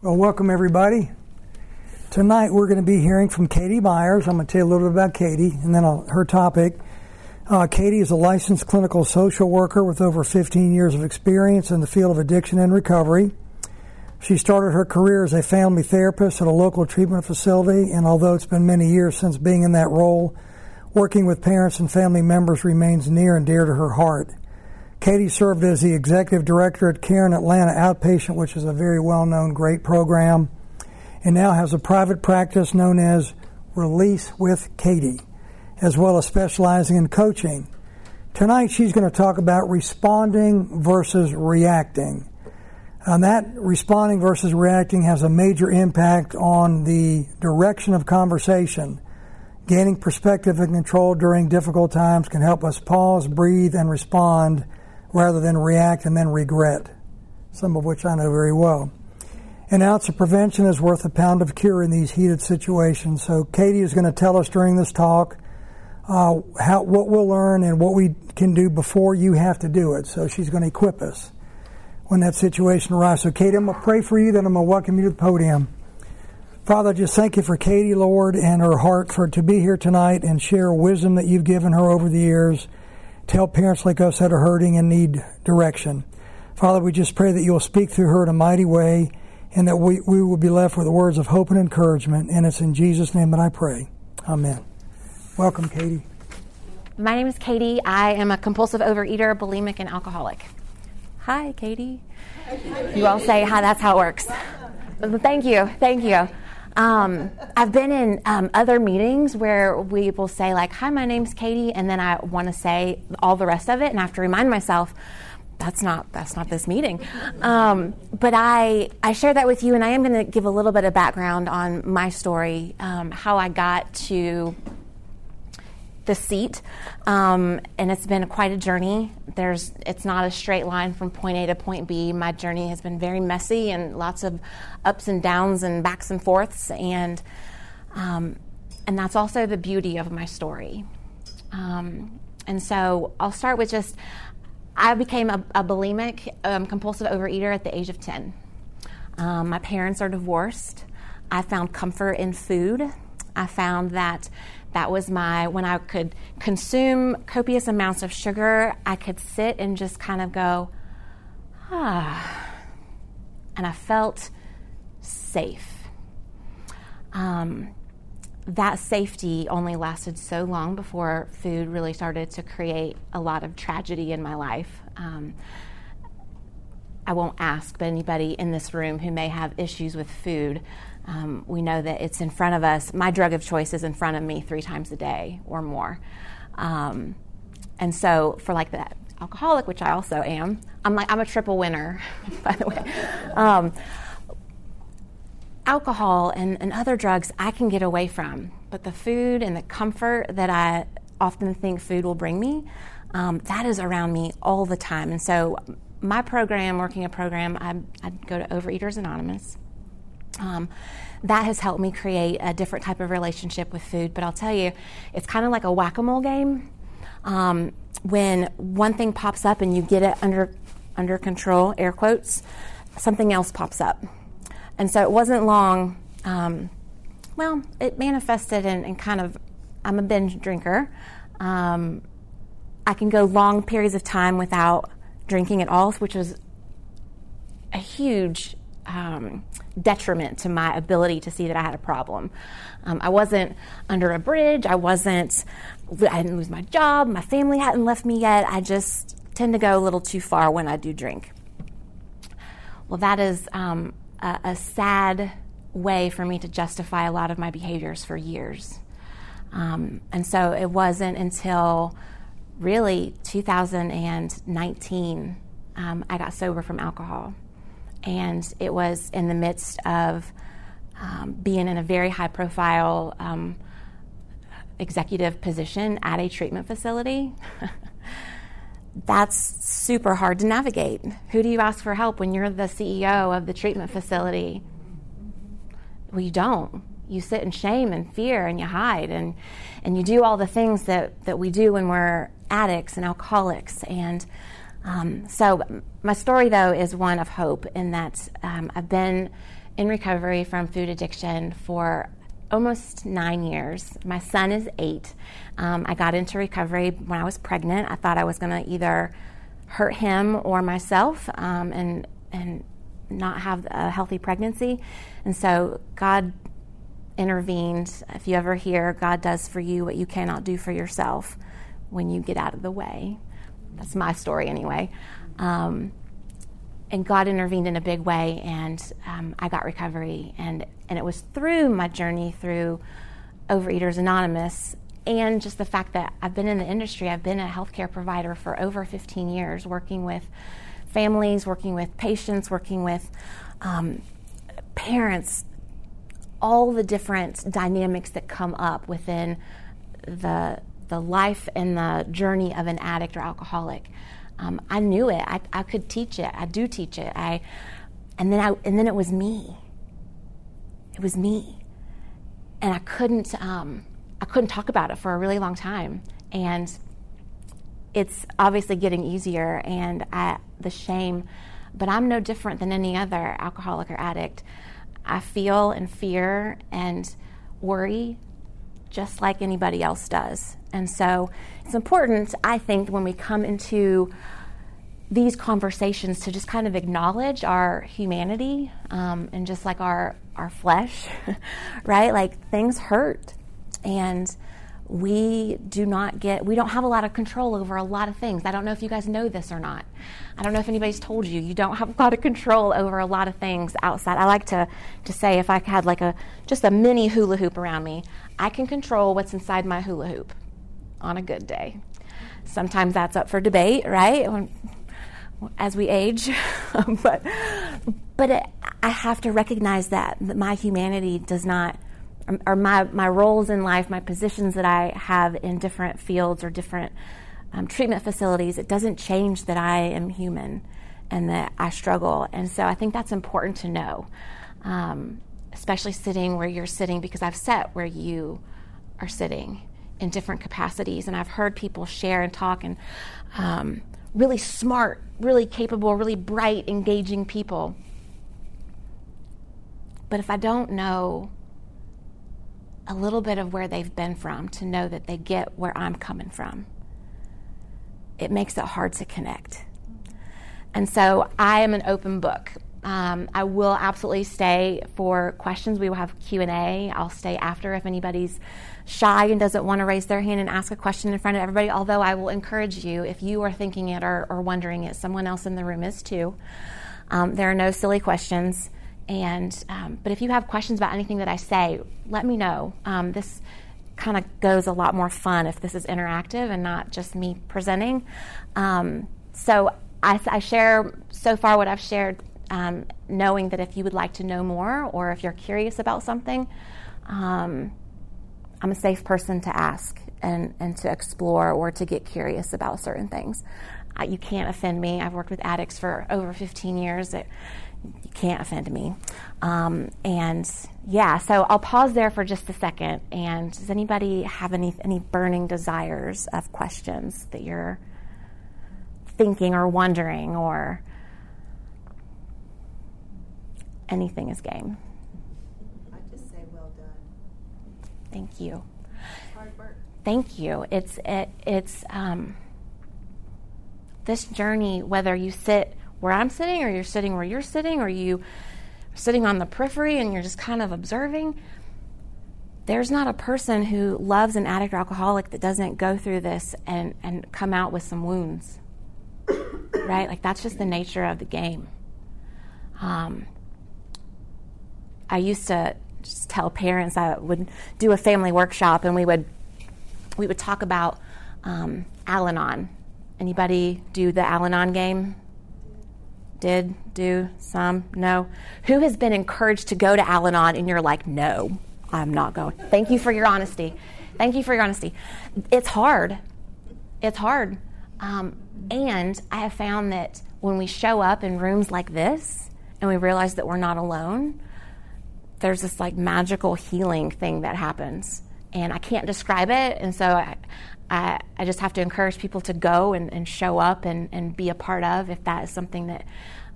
Well, welcome everybody. Tonight we're going to be hearing from Katie Myers. I'm going to tell you a little bit about Katie and then I'll, her topic. Uh, Katie is a licensed clinical social worker with over 15 years of experience in the field of addiction and recovery. She started her career as a family therapist at a local treatment facility, and although it's been many years since being in that role, working with parents and family members remains near and dear to her heart. Katie served as the executive director at Caron Atlanta Outpatient, which is a very well known, great program, and now has a private practice known as Release with Katie, as well as specializing in coaching. Tonight, she's going to talk about responding versus reacting. And that responding versus reacting has a major impact on the direction of conversation. Gaining perspective and control during difficult times can help us pause, breathe, and respond rather than react and then regret, some of which I know very well. An ounce of prevention is worth a pound of cure in these heated situations. So, Katie is going to tell us during this talk uh, how, what we'll learn and what we can do before you have to do it. So, she's going to equip us when that situation arises. So, Katie, I'm going to pray for you, then I'm going to welcome you to the podium. Father, just thank you for Katie, Lord, and her heart for to be here tonight and share wisdom that you've given her over the years to help parents like us that are hurting and need direction. Father, we just pray that you'll speak through her in a mighty way and that we, we will be left with words of hope and encouragement. And it's in Jesus' name that I pray. Amen. Welcome, Katie. My name is Katie. I am a compulsive overeater, bulimic, and alcoholic. Hi, Katie. You all say hi, that's how it works. Thank you. Thank you. Um, I've been in um, other meetings where we will say like, "Hi, my name's Katie," and then I want to say all the rest of it, and I have to remind myself that's not that's not this meeting. Um, but I I share that with you, and I am going to give a little bit of background on my story, um, how I got to the seat, um, and it's been quite a journey. There's, it's not a straight line from point A to point B. My journey has been very messy and lots of ups and downs and backs and forths, and um, and that's also the beauty of my story. Um, and so I'll start with just I became a, a bulimic, um, compulsive overeater at the age of ten. Um, my parents are divorced. I found comfort in food. I found that that was my, when I could consume copious amounts of sugar, I could sit and just kind of go, ah. And I felt safe. Um, that safety only lasted so long before food really started to create a lot of tragedy in my life. Um, I won't ask, but anybody in this room who may have issues with food, um, we know that it's in front of us. My drug of choice is in front of me three times a day or more. Um, and so, for like that alcoholic, which I also am, I'm like I'm a triple winner, by the way. Um, alcohol and, and other drugs I can get away from, but the food and the comfort that I often think food will bring me, um, that is around me all the time. And so, my program, working a program, I, I go to Overeaters Anonymous. Um, that has helped me create a different type of relationship with food. But I'll tell you, it's kind of like a whack a mole game. Um, when one thing pops up and you get it under under control, air quotes, something else pops up. And so it wasn't long. Um, well, it manifested in, in, kind of. I'm a binge drinker. Um, I can go long periods of time without drinking at all, which was a huge um, detriment to my ability to see that I had a problem. Um, I wasn't under a bridge. I wasn't, I didn't lose my job. My family hadn't left me yet. I just tend to go a little too far when I do drink. Well, that is um, a, a, sad way for me to justify a lot of my behaviors for years. Um, and so it wasn't until really 2019 um, I got sober from alcohol and it was in the midst of um, being in a very high profile um, executive position at a treatment facility. That's super hard to navigate. Who do you ask for help when you're the CEO of the treatment facility? Well, you don't. You sit in shame and fear and you hide and, and you do all the things that, that we do when we're addicts and alcoholics. And um, so, my story though is one of hope in that um, I've been in recovery from food addiction for almost nine years. My son is eight. Um, I got into recovery when I was pregnant. I thought I was going to either hurt him or myself um, and, and not have a healthy pregnancy. And so God intervened. If you ever hear God does for you what you cannot do for yourself when you get out of the way. That's my story anyway. Um, and God intervened in a big way, and um, I got recovery. And, and it was through my journey through Overeaters Anonymous and just the fact that I've been in the industry, I've been a healthcare provider for over 15 years, working with families, working with patients, working with um, parents, all the different dynamics that come up within the, the life and the journey of an addict or alcoholic. Um, I knew it. I, I could teach it. I do teach it. I, and then I, and then it was me. It was me, and I couldn't. Um, I couldn't talk about it for a really long time, and it's obviously getting easier. And I, the shame, but I'm no different than any other alcoholic or addict. I feel and fear and worry just like anybody else does. And so it's important, I think, when we come into these conversations to just kind of acknowledge our humanity um, and just like our our flesh, right? Like things hurt, and we do not get we don't have a lot of control over a lot of things. I don't know if you guys know this or not. I don't know if anybody's told you. You don't have a lot of control over a lot of things outside. I like to to say if I had like a just a mini hula hoop around me, I can control what's inside my hula hoop on a good day. Sometimes that's up for debate, right? As we age, but but it, I have to recognize that, that my humanity does not, or my my roles in life, my positions that I have in different fields or different um, treatment facilities, it doesn't change that I am human and that I struggle. And so I think that's important to know, um, especially sitting where you're sitting, because I've sat where you are sitting in different capacities. And I've heard people share and talk and um, really smart, really capable, really bright, engaging people. But if I don't know a little bit of where they've been from to know that they get where I'm coming from, it makes it hard to connect. And so I am an open book. Um, I will absolutely stay for questions. We will have Q and A. I'll stay after if anybody's shy and doesn't want to raise their hand and ask a question in front of everybody. Although I will encourage you, if you are thinking it or, or wondering it, someone else in the room is too. Um, there are no silly questions. And um, but if you have questions about anything that I say, let me know. Um, this kind of goes a lot more fun if this is interactive and not just me presenting. Um, so I, I, share so far what I've shared, um, knowing that if you would like to know more or if you're curious about something, um, I'm a safe person to ask and, and to explore or to get curious about certain things. Uh, you can't offend me. I've worked with addicts for over 15 years. It, you can't offend me. Um, and yeah, so I'll pause there for just a second. And does anybody have any any burning desires of questions that you're thinking or wondering or anything is game? I just say well done. Thank you. Hard work. Thank you. It's it, it's um, this journey. Whether you sit where I'm sitting, or you're sitting where you're sitting, or you sitting on the periphery and you're just kind of observing. There's not a person who loves an addict or alcoholic that doesn't go through this and, and come out with some wounds. right? Like that's just the nature of the game. Um, I used to just tell parents I would do a family workshop and we would we would talk about um, Al-Anon. Anybody do the Al-Anon game? Did, do, some, no. Who has been encouraged to go to Al Anon and you're like, no, I'm not going? Thank you for your honesty. Thank you for your honesty. It's hard. It's hard. Um, and I have found that when we show up in rooms like this and we realize that we're not alone, there's this like magical healing thing that happens. And I can't describe it. And so I, I, I just have to encourage people to go and, and show up and, and be a part of if that is something that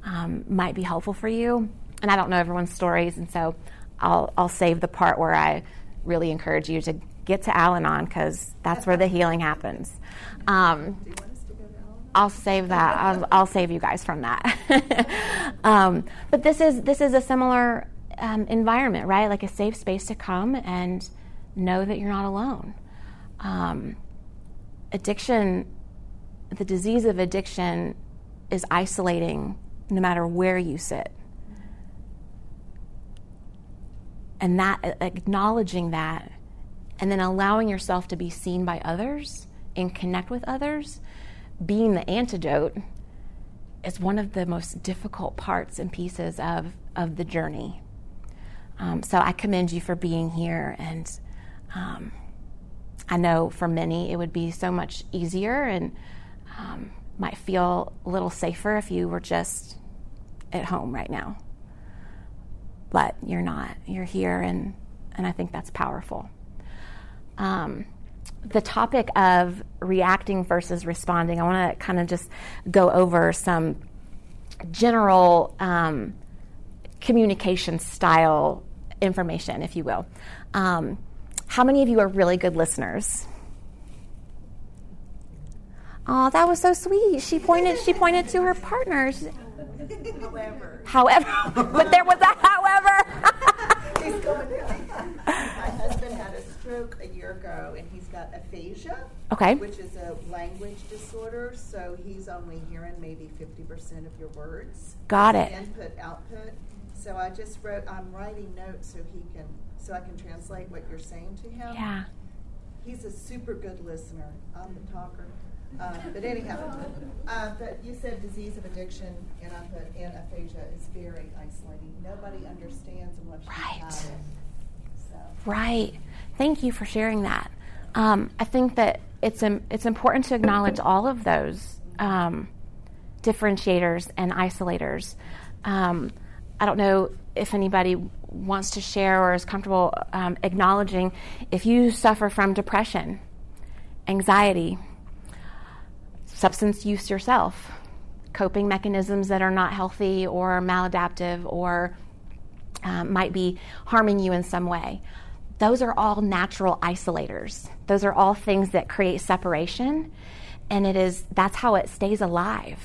um, might be helpful for you. and I don't know everyone's stories, and so I'll, I'll save the part where I really encourage you to get to Al Anon because that's where the healing happens. Um, I'll save that. I'll, I'll, save you guys from that. um, but this is this is a similar um, environment, right? Like a safe space to come and know that you're not alone. Um, addiction, the disease of addiction, is isolating no matter where you sit. And that acknowledging that, and then allowing yourself to be seen by others and connect with others being the antidote is one of the most difficult parts and pieces of, of the journey. Um, so I commend you for being here. And um, I know for many it would be so much easier and um, might feel a little safer if you were just at home right now. But you're not. You're here, and, and I think that's powerful. Um, the topic of reacting versus responding, I want to kind of just go over some general um, communication style information, if you will. Um, how many of you are really good listeners? Oh, that was so sweet. She pointed. She pointed to her partners. However. However, but there was a however. He's going. My husband had a stroke a year ago, and he's got aphasia. Okay. Which is a language disorder, so he's only hearing maybe 50% of your words. Got it. Input, output. So I just wrote, I'm writing notes so he can, so I can translate what you're saying to him. Yeah. He's a super good listener. I'm the talker. Uh, but anyhow, uh, but you said disease of addiction, and I put and aphasia is very isolating. Nobody understands unless Right. it. So. Right. Thank you for sharing that. Um, I think that it's it's important to acknowledge all of those um, differentiators and isolators. Um, I don't know if anybody wants to share or is comfortable um, acknowledging if you suffer from depression, anxiety, substance use yourself, coping mechanisms that are not healthy or maladaptive or um, might be harming you in some way. Those are all natural isolators. Those are all things that create separation, and it is that's how it stays alive.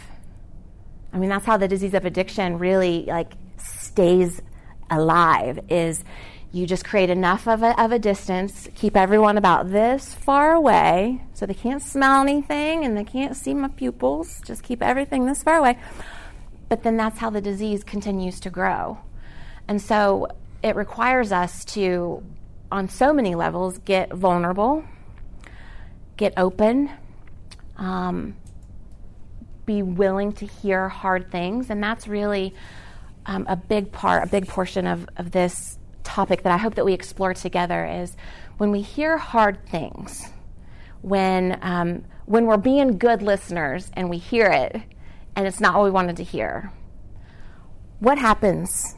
I mean, that's how the disease of addiction really like stays alive. Is you just create enough of a, of a distance, keep everyone about this far away, so they can't smell anything and they can't see my pupils. Just keep everything this far away. But then that's how the disease continues to grow. And so it requires us to, on so many levels, get vulnerable, get open, um, be willing to hear hard things. And that's really um, a big part, a big portion of, of this topic that I hope that we explore together is when we hear hard things, when, um, when we're being good listeners and we hear it and it's not what we wanted to hear. What happens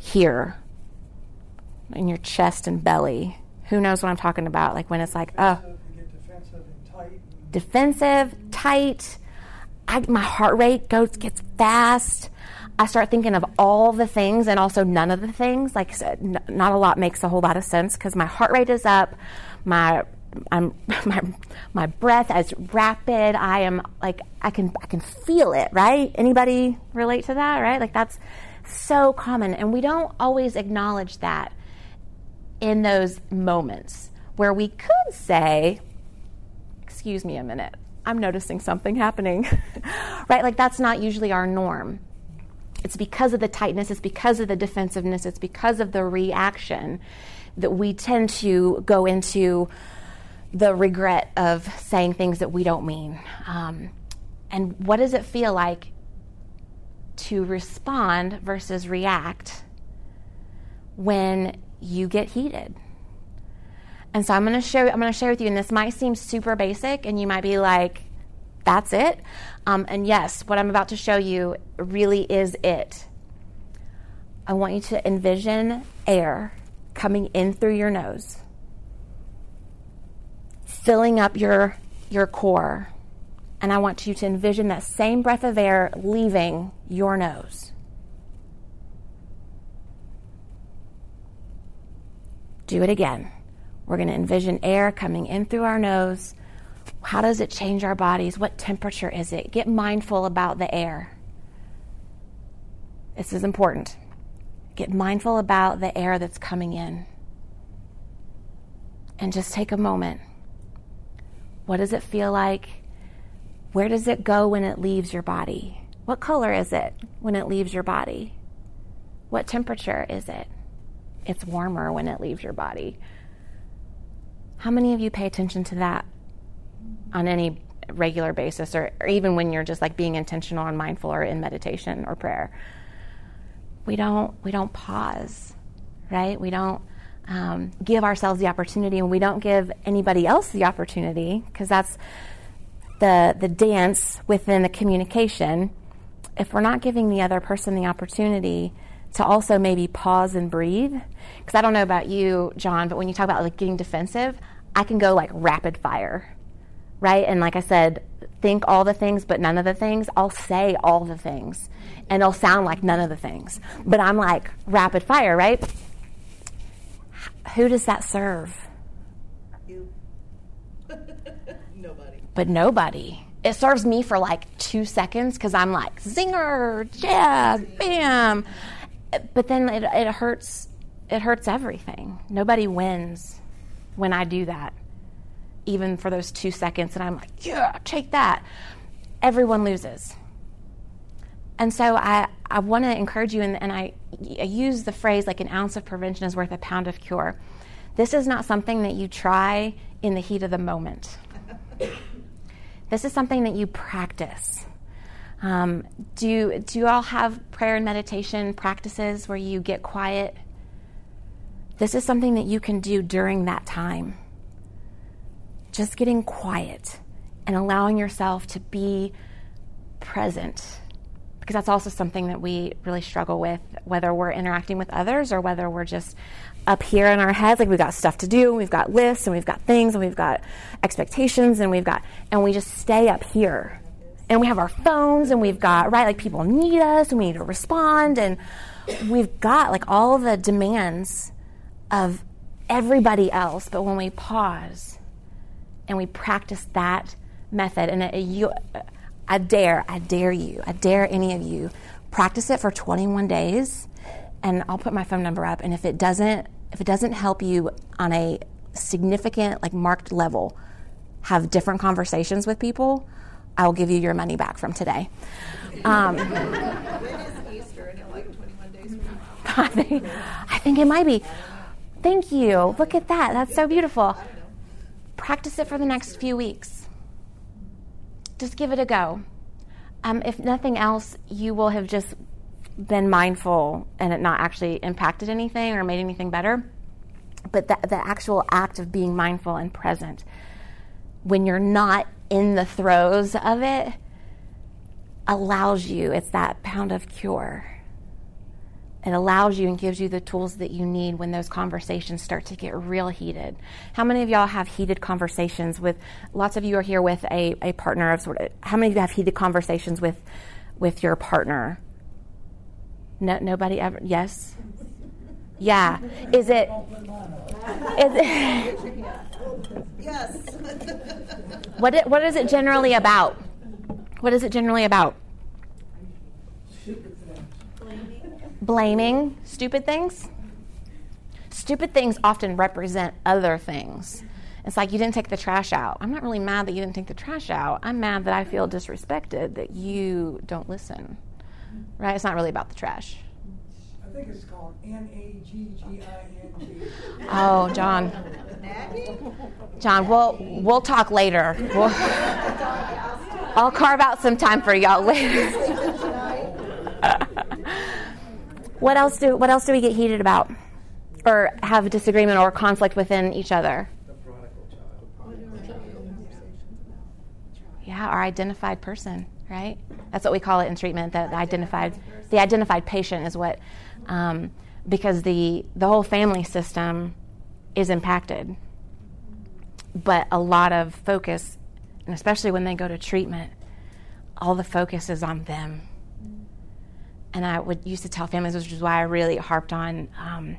here in your chest and belly? Who knows what I'm talking about? Like when it's like, oh, defensive tight. defensive, tight. I, my heart rate goes gets fast. I start thinking of all the things and also none of the things. Like n- not a lot makes a whole lot of sense because my heart rate is up. My I'm, my my breath is rapid. I am like I can I can feel it. Right? Anybody relate to that? Right? Like that's so common, and we don't always acknowledge that in those moments where we could say, excuse me a minute, I'm noticing something happening. right? Like that's not usually our norm. It's because of the tightness, it's because of the defensiveness, it's because of the reaction that we tend to go into the regret of saying things that we don't mean. Um, and what does it feel like to respond versus react when you get heated? And so I'm going to share. I'm going to share with you, and this might seem super basic, and you might be like, that's it. Um, and yes, what I'm about to show you really is it. I want you to envision air coming in through your nose, filling up your, your core. And I want you to envision that same breath of air leaving your nose. Do it again. We're going to envision air coming in through our nose how does it change our bodies? What temperature is it? Get mindful about the air. This is important. Get mindful about the air that's coming in. And just take a moment. What does it feel like? Where does it go when it leaves your body? What color is it when it leaves your body? What temperature is it? It's warmer when it leaves your body. How many of you pay attention to that on any regular basis or, or even when you're just like being intentional and mindful or in meditation or prayer? We don't we don't pause, right? We don't um, give ourselves the opportunity and we don't give anybody else the opportunity because that's the the dance within the communication if we're not giving the other person the opportunity to also maybe pause and breathe because i don't know about you john but when you talk about like getting defensive i can go like rapid fire right and like i said think all the things but none of the things i'll say all the things and it'll sound like none of the things but i'm like rapid fire right who does that serve You. Nobody. but nobody. It serves me for like two seconds because I'm like zinger, yeah, bam. But then it, it hurts. It hurts everything. Nobody wins when I do that, even for those two seconds. And I'm like, yeah, take that. Everyone loses. And so I, I want to encourage you, and, and I, I use the phrase like an ounce of prevention is worth a pound of cure. This is not something that you try in the heat of the moment. This is something that you practice. Um, do, do you all have prayer and meditation practices where you get quiet? This is something that you can do during that time. Just getting quiet and allowing yourself to be present. Because that's also something that we really struggle with, whether we're interacting with others or whether we're just up here in our heads like we've got stuff to do and we've got lists and we've got things and we've got expectations and we've got and we just stay up here and we have our phones and we've got right like people need us and we need to respond and we've got like all the demands of everybody else but when we pause and we practice that method. And it, you i dare i dare you i dare any of you practice it for 21 days and i'll put my phone number up. And if it doesn't if it doesn't help you on a significant like marked level have different conversations with people i'll give you your money back from today. Um, When is Easter? And like 21 days from now? I, think, I think it might be. Thank you. Look at that. That's so beautiful practice it for the next few weeks just give it a go um, if nothing else you will have just been mindful and it not actually impacted anything or made anything better. But the, the actual act of being mindful and present when you're not in the throes of it allows you, it's that pound of cure. It allows you and gives you the tools that you need when those conversations start to get real heated. How many of y'all have heated conversations with, lots of you are here with a, a partner of sort of, how many of you have heated conversations with, with your partner? No, nobody ever. Yes. Yeah. Is it? Is it? Yes. What? It, what is it generally about? What is it generally about? Blaming stupid things. Stupid things often represent other things. It's like you didn't take the trash out. I'm not really mad that you didn't take the trash out. I'm mad that I feel disrespected that you don't listen. Right? It's not really about the trash. I think it's called N A G G I N G. Oh, John. John, we'll we'll talk later. We'll, I'll carve out some time for y'all later. what else do what else do we get heated about, or have disagreement or conflict within each other? Yeah, our identified person, right? That's what we call it in treatment. The, the identified, the identified patient is what, um, because the the whole family system is impacted, but a lot of focus, and especially when they go to treatment, all the focus is on them. And I would used to tell families, which is why I really harped on um,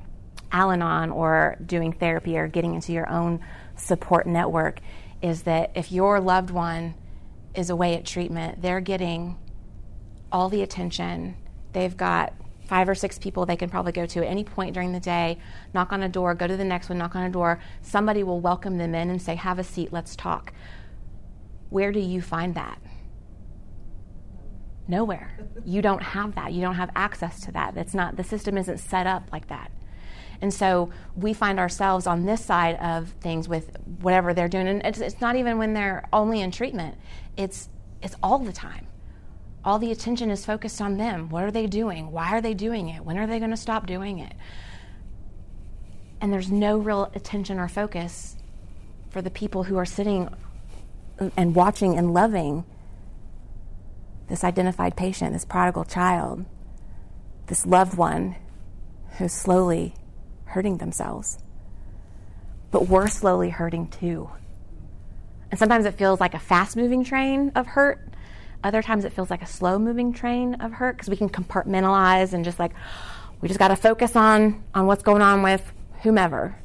Al Anon or doing therapy or getting into your own support network is that if your loved one is away at treatment, they're getting all the attention. They've got five or six people they can probably go to at any point during the day, knock on a door, go to the next one, knock on a door. Somebody will welcome them in and say, Have a seat, let's talk. Where do you find that? Nowhere. You don't have that. You don't have access to that. That's not the system isn't set up like that. And so we find ourselves on this side of things with whatever they're doing. And it's, it's not even when they're only in treatment. It's it's all the time. All the attention is focused on them. What are they doing? Why are they doing it? When are they going to stop doing it? And there's no real attention or focus for the people who are sitting and watching and loving this identified patient, this prodigal child, this loved one who's slowly hurting themselves. But we're slowly hurting too. And sometimes it feels like a fast moving train of hurt. Other times it feels like a slow moving train of hurt because we can compartmentalize and just like, we just got to focus on, on what's going on with whomever.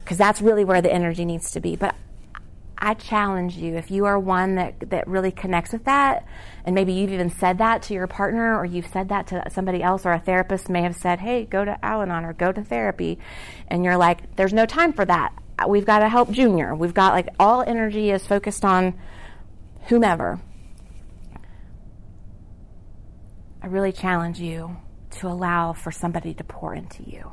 Because that's really where the energy needs to be. But I challenge you if you are one that, that really connects with that, and maybe you've even said that to your partner or you've said that to somebody else, or a therapist may have said, Hey, go to Al Anon or go to therapy. And you're like, There's no time for that. We've got to help Junior. We've got like all energy is focused on whomever. I really challenge you to allow for somebody to pour into you.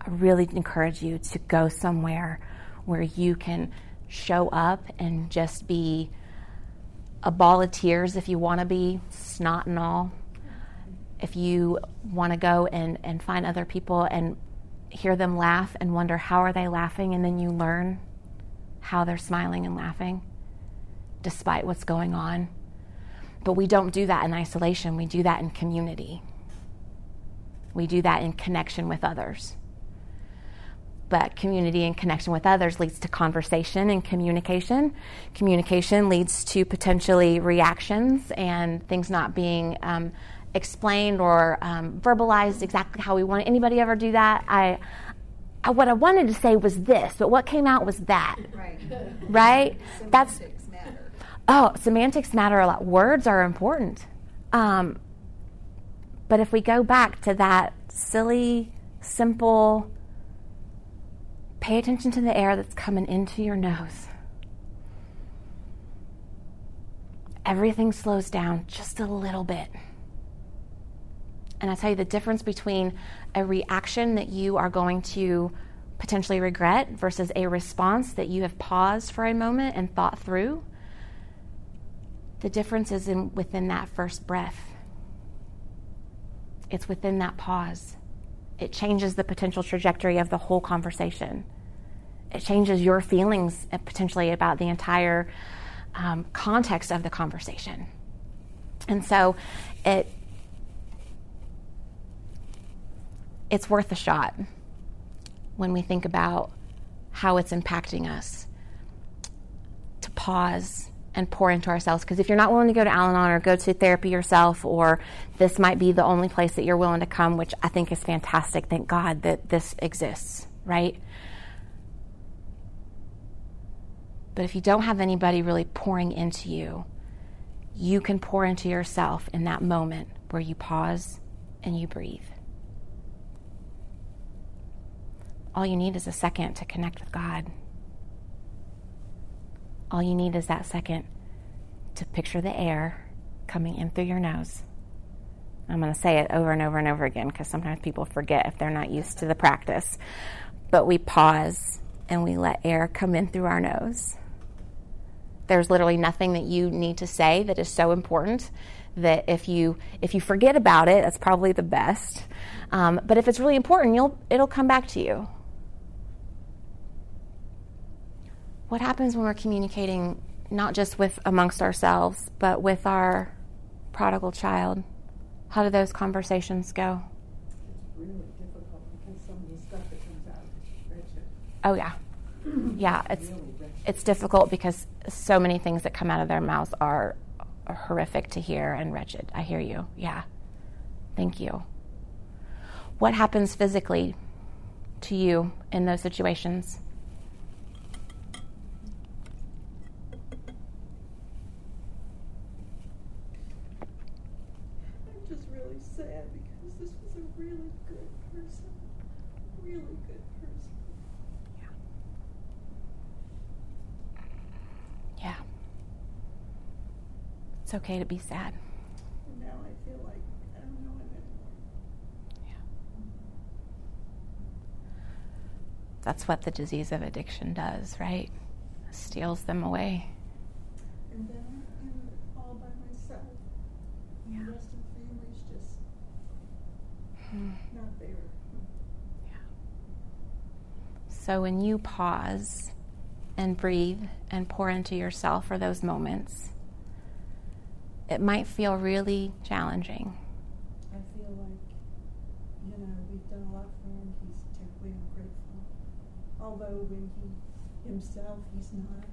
I really encourage you to go somewhere where you can show up and just be a ball of tears if you want to be, snot and all. If you want to go and, and find other people and hear them laugh and wonder how are they laughing, and then you learn how they're smiling and laughing despite what's going on. But we don't do that in isolation, we do that in community. We do that in connection with others but community and connection with others leads to conversation and communication. Communication leads to potentially reactions and things not being um, explained or um, verbalized exactly how we want. Anybody ever do that? I, I, what I wanted to say was this, but what came out was that. Right. Right. That's. Matter. Oh, semantics matter a lot. Words are important. Um, but if we go back to that silly, simple Pay attention to the air that's coming into your nose. Everything slows down just a little bit. And I tell you the difference between a reaction that you are going to potentially regret versus a response that you have paused for a moment and thought through. The difference is in within that first breath. It's within that pause it changes the potential trajectory of the whole conversation. It changes your feelings uh, potentially about the entire um, context of the conversation. And so it it's worth a shot when we think about how it's impacting us to pause and pour into ourselves. Because if you're not willing to go to Al Anon or go to therapy yourself, or this might be the only place that you're willing to come, which I think is fantastic. Thank God that this exists, right? But if you don't have anybody really pouring into you, you can pour into yourself in that moment where you pause and you breathe. All you need is a second to connect with God. All you need is that second to picture the air coming in through your nose. I'm going to say it over and over and over again because sometimes people forget if they're not used to the practice. But we pause and we let air come in through our nose. There's literally nothing that you need to say that is so important that if you if you forget about it, that's probably the best. Um, but if it's really important, you'll it'll come back to you. What happens when we're communicating not just with amongst ourselves, but with our prodigal child? How do those conversations go? It's really difficult because of the stuff that comes out. Oh yeah, yeah. It's it's difficult because so many things that come out of their mouths are, are horrific to hear and wretched. I hear you. Yeah. Thank you. What happens physically to you in those situations? I'm just really sad because this was a really good person. Really good person. Yeah. It's okay to be sad. And now I feel like I don't know him anymore. That's what the disease of addiction does, right? Steals them away. And then I'm all by myself. Yeah. the rest of the family's just Hmm. not there. So when you pause and breathe and pour into yourself for those moments, it might feel really challenging. I feel like, you know, we've done a lot for him. He's terribly ungrateful. Although when he himself, he's not.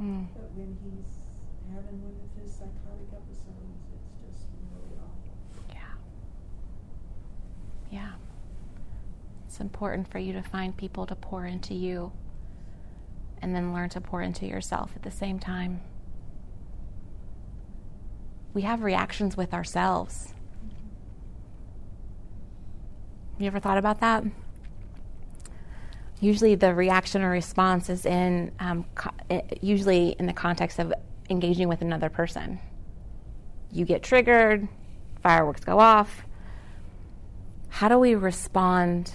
Mm. But when he's having one of his psychotic episodes, it's just really awful. Yeah. Yeah. It's important for you to find people to pour into you and then learn to pour into yourself at the same time. We have reactions with ourselves. You ever thought about that? Usually, the reaction or response is in um, co- eh, usually in the context of engaging with another person. You get triggered, fireworks go off. How do we respond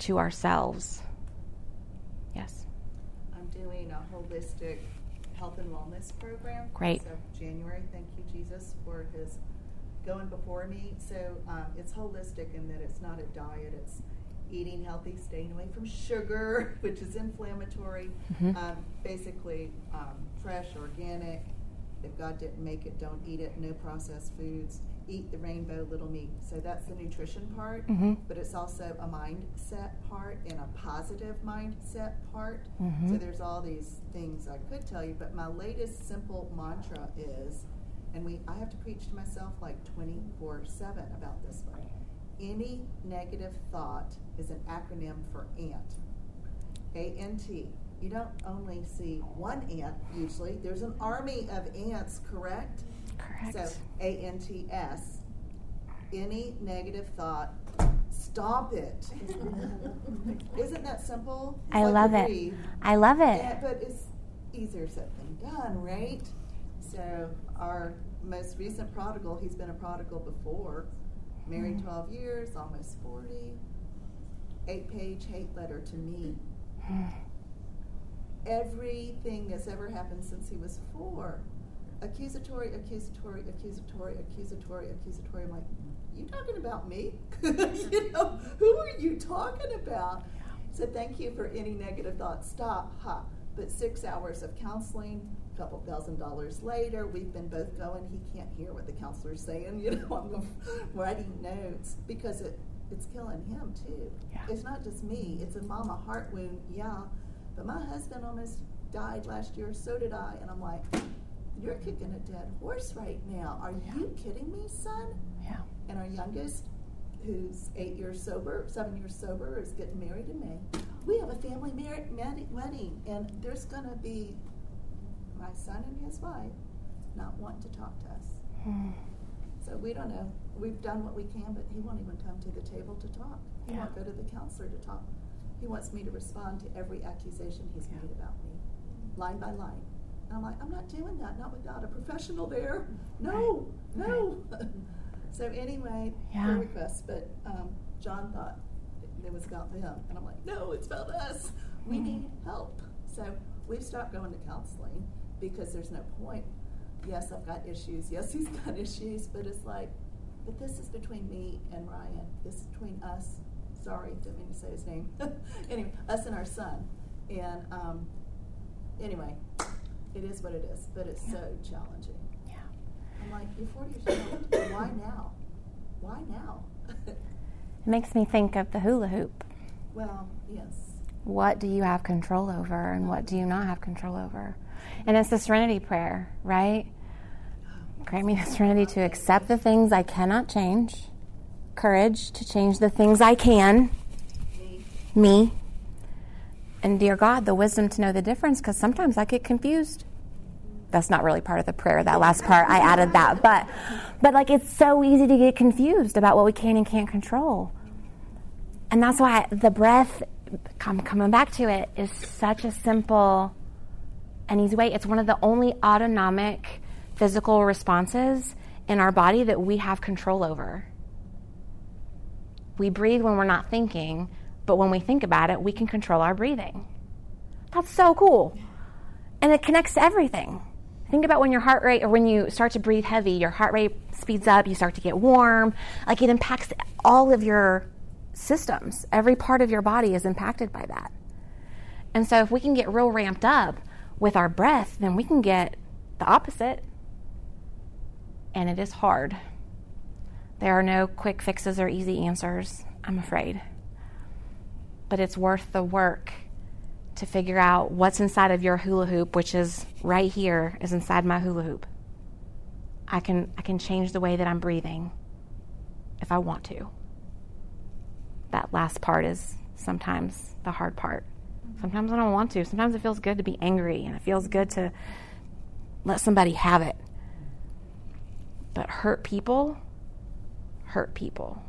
to ourselves? Yes. I'm doing a holistic health and wellness program. Great. So January, thank you, Jesus, for his going before me. So um, it's holistic in that it's not a diet. It's eating healthy, staying away from sugar, which is inflammatory. Mhm. Um, basically, um, fresh, organic. If God didn't make it, don't eat it. No processed foods. Eat the rainbow little meat. So that's the nutrition part Mhm. but it's also a mindset part and a positive mindset part. Mhm. So there's all these things I could tell you, but my latest simple mantra is, and we I have to preach to myself like 24/7 about this one. Any negative thought is an acronym for ANT. A N T. You don't only see one ant usually. There's an army of ants, correct? Correct. So A N T S. Any negative thought, stop it. Isn't that simple? I like love it. I love it. Yeah, but it's easier said than done, right? So our most recent prodigal, he's been a prodigal before, married Mm. 12 years, almost 40. Eight-page hate letter to me. Everything that's ever happened since he was four. Accusatory, accusatory, accusatory, accusatory, accusatory. I'm like, you talking about me? you know, who are you talking about? So thank you for any negative thoughts. Stop, ha. But six hours of counseling, couple thousand dollars later, we've been both going. He can't hear what the counselor's saying. You know, I'm writing notes because it it's killing him too. Yeah. It's not just me. It's a mama heart wound, yeah. But my husband almost died last year. So did I. And I'm like, you're kicking a dead horse right now. Are you kidding me, son? Yeah. And our youngest, who's eight years sober, seven years sober, is getting married in May. We have a family mar- wedding, and there's going to be my son and his wife not want to talk to us. Mm. So we don't know. We've done what we can, but he won't even come to the table to talk. He Yeah. won't go to the counselor to talk. He wants me to respond to every accusation he's made about me, line by line. And I'm like, I'm not doing that, not without a professional there. No, no. so anyway, Yeah. prayer requests, but um, John thought it was about them, and I'm like, no, it's about us. We Mhm. need help. So we've stopped going to counseling because there's no point. Yes, I've got issues. Yes, he's got issues, but it's like, but this is between me and Ryan. This is between us. Sorry, didn't mean to say his name. anyway, us and our son. And um, anyway, it is what it is, but it's so challenging. Yeah. I'm like, you're 40 years old. Why now? Why now? It makes me think of the hula hoop. well, yes. What do you have control over and what do you not have control over? And it's the serenity prayer, right? Grant me the serenity to accept the things I cannot change, courage to change the things I can. Me. And dear God, the wisdom to know the difference because sometimes I get confused. That's not really part of the prayer. That last part, I added that. But, but like, it's so easy to get confused about what we can and can't control. And that's why the breath, I'm coming back to it, is such a simple and easy way. It's one of the only autonomic physical responses in our body that we have control over. We breathe when we're not thinking, but when we think about it, we can control our breathing. That's so cool. And it connects to everything. Think about when your heart rate, or when you start to breathe heavy, your heart rate speeds up, you start to get warm. Like it impacts all of your systems. Every part of your body is impacted by that. And so if we can get real ramped up with our breath, then we can get the opposite. And it is hard. There are no quick fixes or easy answers, I'm afraid. But it's worth the work to figure out what's inside of your hula hoop, which is right here, is inside my hula hoop. I can, I can change the way that I'm breathing if I want to. That last part is sometimes the hard part. Sometimes I don't want to. Sometimes it feels good to be angry and it feels good to let somebody have it. But hurt people hurt people.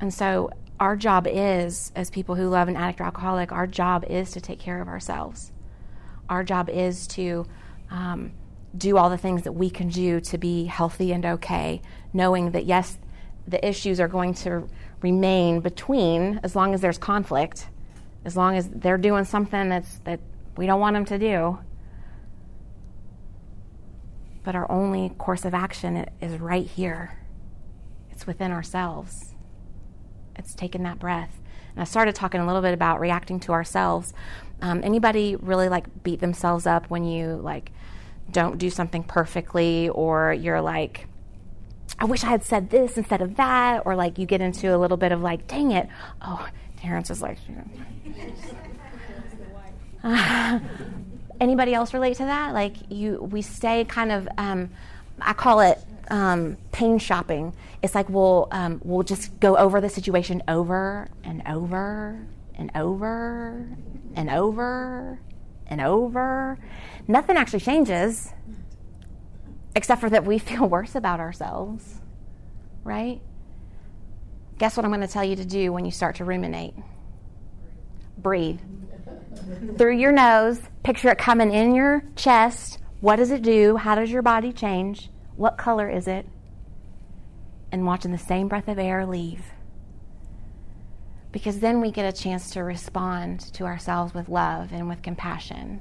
And so our job is, as people who love an addict or alcoholic, our job is to take care of ourselves. Our job is to um, do all the things that we can do to be healthy and okay, knowing that, yes, the issues are going to remain between as long as there's conflict as long as they're doing something that's that we don't want them to do. But our only course of action is right here. It's within ourselves. It's taking that breath. And I started talking a little bit about reacting to ourselves. Um, anybody really like beat themselves up when you like don't do something perfectly, or you're like, I wish I had said this instead of that, or like you get into a little bit of like, dang it, oh, Terrence is like, uh, anybody else relate to that? Like you, we stay kind of. Um, I call it um, pain shopping. It's like we'll um, we'll just go over the situation over and over and over and over and over. Nothing actually changes, except for that we feel worse about ourselves, right? Guess what I'm going to tell you to do when you start to ruminate? Breathe. Through your nose, picture it coming in your chest. What does it do? How does your body change? What color is it? And watching the same breath of air leave. Because then we get a chance to respond to ourselves with love and with compassion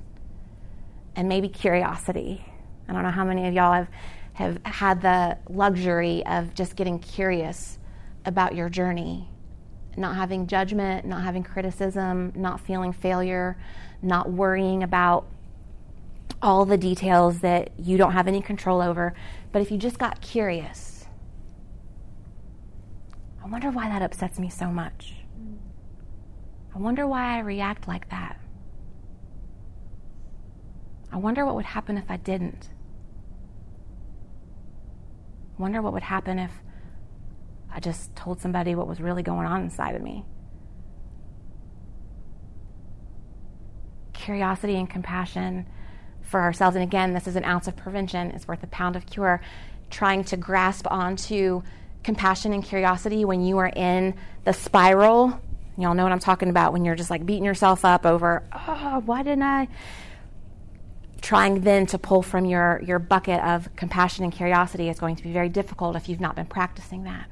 and maybe curiosity. I don't know how many of y'all have, have had the luxury of just getting curious about your journey. Not having judgment, not having criticism, not feeling failure, not worrying about all the details that you don't have any control over. But if you just got curious, I wonder why that upsets me so much. I wonder why I react like that. I wonder what would happen if I didn't. I wonder what would happen if I just told somebody what was really going on inside of me. Curiosity and compassion for ourselves. And again, this is an ounce of prevention, it's worth a pound of cure. Trying to grasp onto compassion and curiosity when you are in the spiral. Y'all know what I'm talking about when you're just like beating yourself up over, oh, why didn't I? Trying then to pull from your, your bucket of compassion and curiosity is going to be very difficult if you've not been practicing that.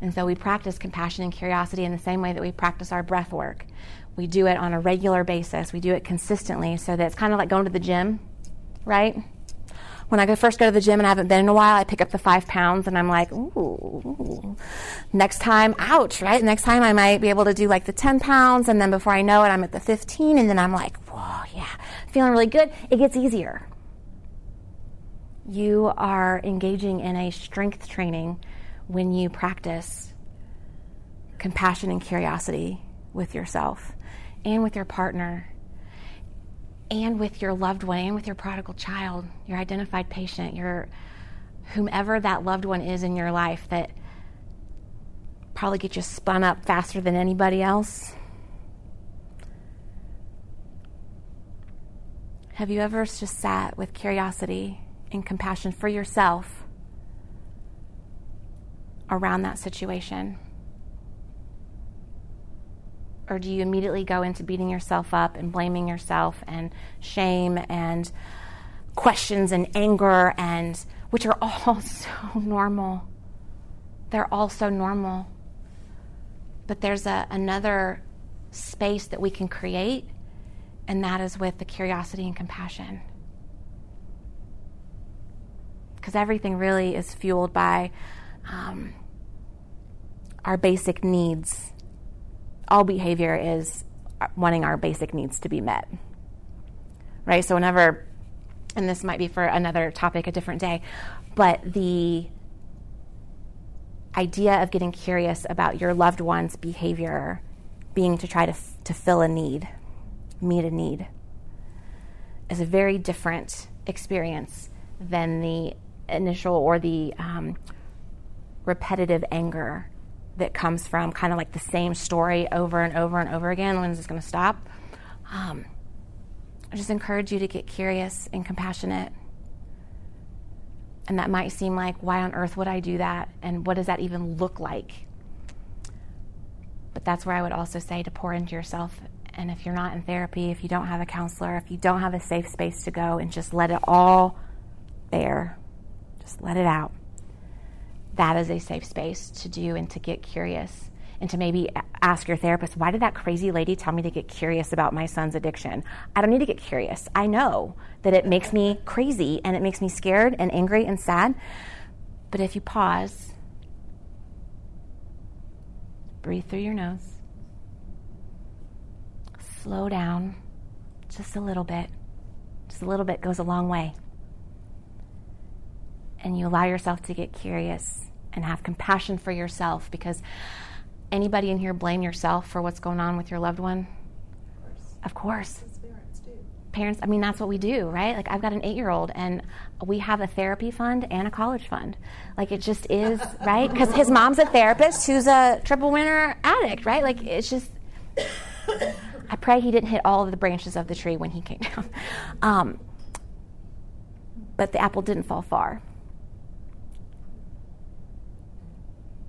And so we practice compassion and curiosity in the same way that we practice our breath work. We do it on a regular basis, we do it consistently so that it's kind of like going to the gym, right? When I go, first go to the gym and I haven't been in a while, I pick up the five pounds and I'm like, ooh, next time, ouch, right? Next time I might be able to do like the 10 pounds. And then before I know it, I'm at the 15. And then I'm like, whoa, yeah, feeling really good. It gets easier. You are engaging in a strength training when you practice compassion and curiosity with yourself and with your partner and with your loved one and with your prodigal child, your identified patient, your whomever that loved one is in your life that probably get you spun up faster than anybody else. Have you ever just sat with curiosity and compassion for yourself around that situation? Or do you immediately go into beating yourself up and blaming yourself and shame and questions and anger and which are all so normal. They're all so normal. But there's a, another space that we can create, and that is with the curiosity and compassion. Because everything really is fueled by um, our basic needs. All behavior is wanting our basic needs to be met. Right? So, whenever and this might be for another topic a different day, but the idea of getting curious about your loved one's behavior being to try to, f- to fill a need, meet a need, is a very different experience than the initial or the um, repetitive anger that comes from kind of like the same story over and over and over again. When is this going to stop? Um, I just encourage you to get curious and compassionate. And that might seem like, why on earth would I do that? And what does that even look like? But that's where I would also say to pour into yourself. And if you're not in therapy, if you don't have a counselor, if you don't have a safe space to go and just let it all there, just let it out. That is a safe space to do and to get curious and to maybe ask your therapist, why did that crazy lady tell me to get curious about my son's addiction? I don't need to get curious. I know that it makes me crazy and it makes me scared and angry and sad. But if you pause, breathe through your nose, slow down just a little bit, just a little bit goes a long way. And you allow yourself to get curious and have compassion for yourself because Anybody in here blame yourself for what's going on with your loved one? Of course. Of course. Parents, parents, I mean, that's what we do, right? Like, I've got an eight year old, and we have a therapy fund and a college fund. Like, it just is, right? Because his mom's a therapist who's a triple winner addict, right? Like, it's just. I pray he didn't hit all of the branches of the tree when he came down. Um, but the apple didn't fall far.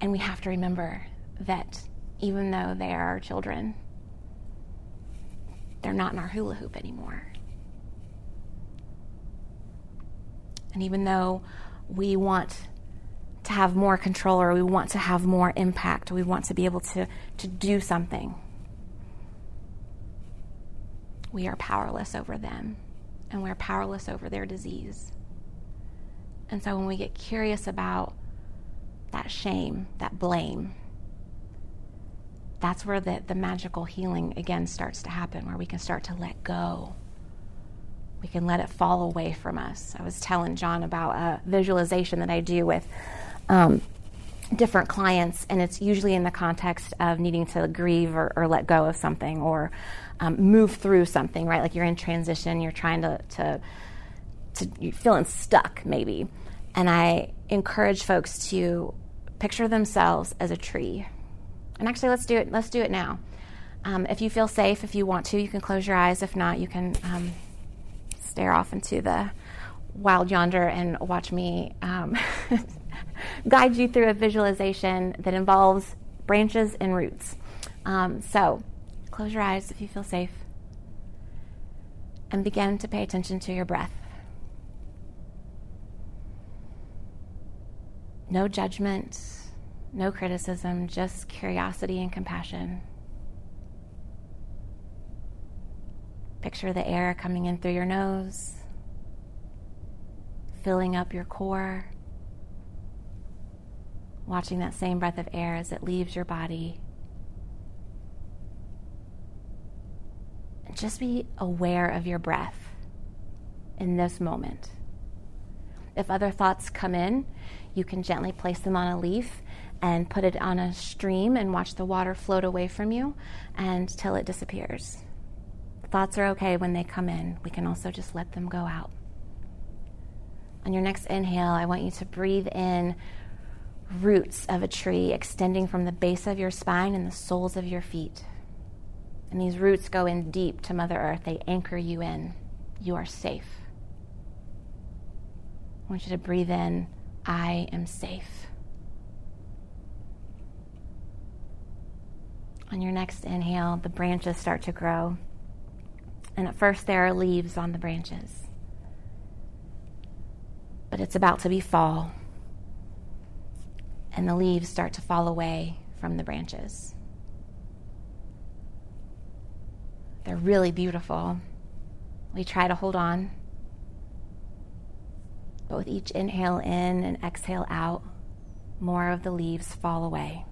And we have to remember that even though they are our children, they're not in our hula hoop anymore. And even though we want to have more control or we want to have more impact, we want to be able to, to do something, we are powerless over them and we're powerless over their disease. And so when we get curious about that shame, that blame, that's where the, the magical healing again starts to happen, where we can start to let go. We can let it fall away from us. I was telling John about a visualization that I do with um, different clients, and it's usually in the context of needing to grieve or, or let go of something or um, move through something, right? Like you're in transition, you're trying to, to, to you're feeling stuck maybe. And I encourage folks to picture themselves as a tree, and actually, let's do it. Let's do it now. Um, if you feel safe, if you want to, you can close your eyes. If not, you can um, stare off into the wild yonder and watch me um, guide you through a visualization that involves branches and roots. Um, so, close your eyes if you feel safe and begin to pay attention to your breath. No judgment no criticism, just curiosity and compassion. Picture the air coming in through your nose, filling up your core, watching that same breath of air as it leaves your body. And just be aware of your breath in this moment. If other thoughts come in, you can gently place them on a leaf and put it on a stream and watch the water float away from you until it disappears. Thoughts are okay when they come in. We can also just let them go out. On your next inhale, I want you to breathe in roots of a tree extending from the base of your spine and the soles of your feet. And these roots go in deep to Mother Earth. They anchor you in. You are safe. I want you to breathe in, I am safe. On your next inhale, the branches start to grow. And at first, there are leaves on the branches. But it's about to be fall and the leaves start to fall away from the branches. They're really beautiful. We try to hold on. But with each inhale in and exhale out, more of the leaves fall away.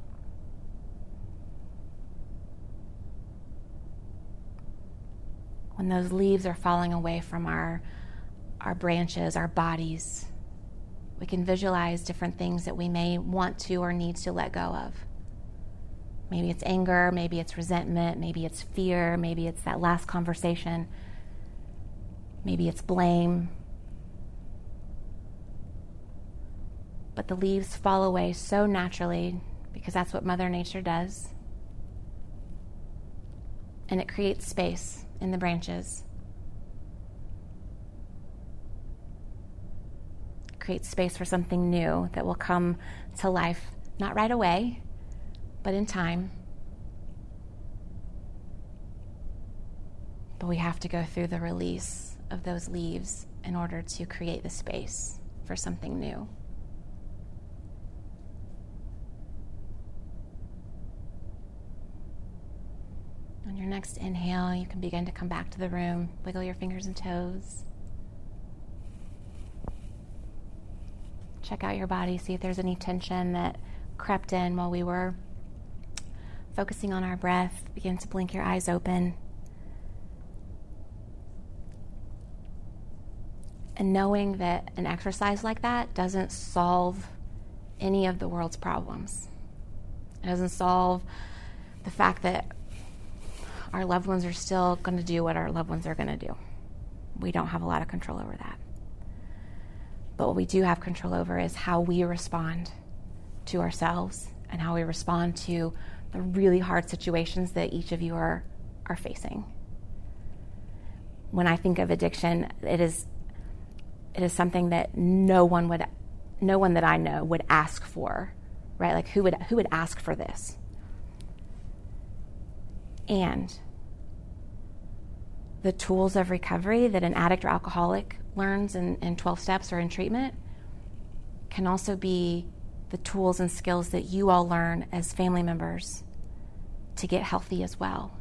When those leaves are falling away from our, our branches, our bodies, we can visualize different things that we may want to or need to let go of. Maybe it's anger, maybe it's resentment, maybe it's fear, maybe it's that last conversation, maybe it's blame. But the leaves fall away so naturally because that's what Mother Nature does. And it creates space in the branches. create space for something new that will come to life, not right away, but in time. But we have to go through the release of those leaves in order to create the space for something new. On your next inhale, you can begin to come back to the room, wiggle your fingers and toes. check out your body, see if there's any tension that crept in while we were focusing on our breath. Begin to blink your eyes open. And knowing that an exercise like that doesn't solve any of the world's problems. It doesn't solve the fact that our loved ones are still going to do what our loved ones are going to do. We don't have a lot of control over that. But what we do have control over is how we respond to ourselves and how we respond to the really hard situations that each of you are, are facing. When I think of addiction, it is it is something that no one would no one that I know would ask for, right? Like who would who would ask for this? And the tools of recovery that an addict or alcoholic learns in, in 12 steps or in treatment can also be the tools and skills that you all learn as family members to get healthy as well.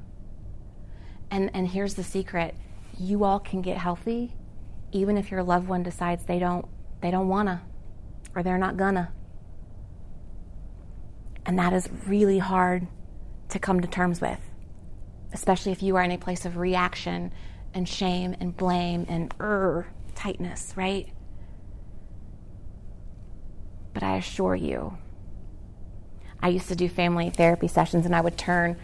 And, and here's the secret you all can get healthy even if your loved one decides they don't, they don't wanna or they're not gonna. And that is really hard to come to terms with, especially if you are in a place of reaction and shame and blame and er tightness, right? But I assure you, I used to do family therapy sessions and I would turn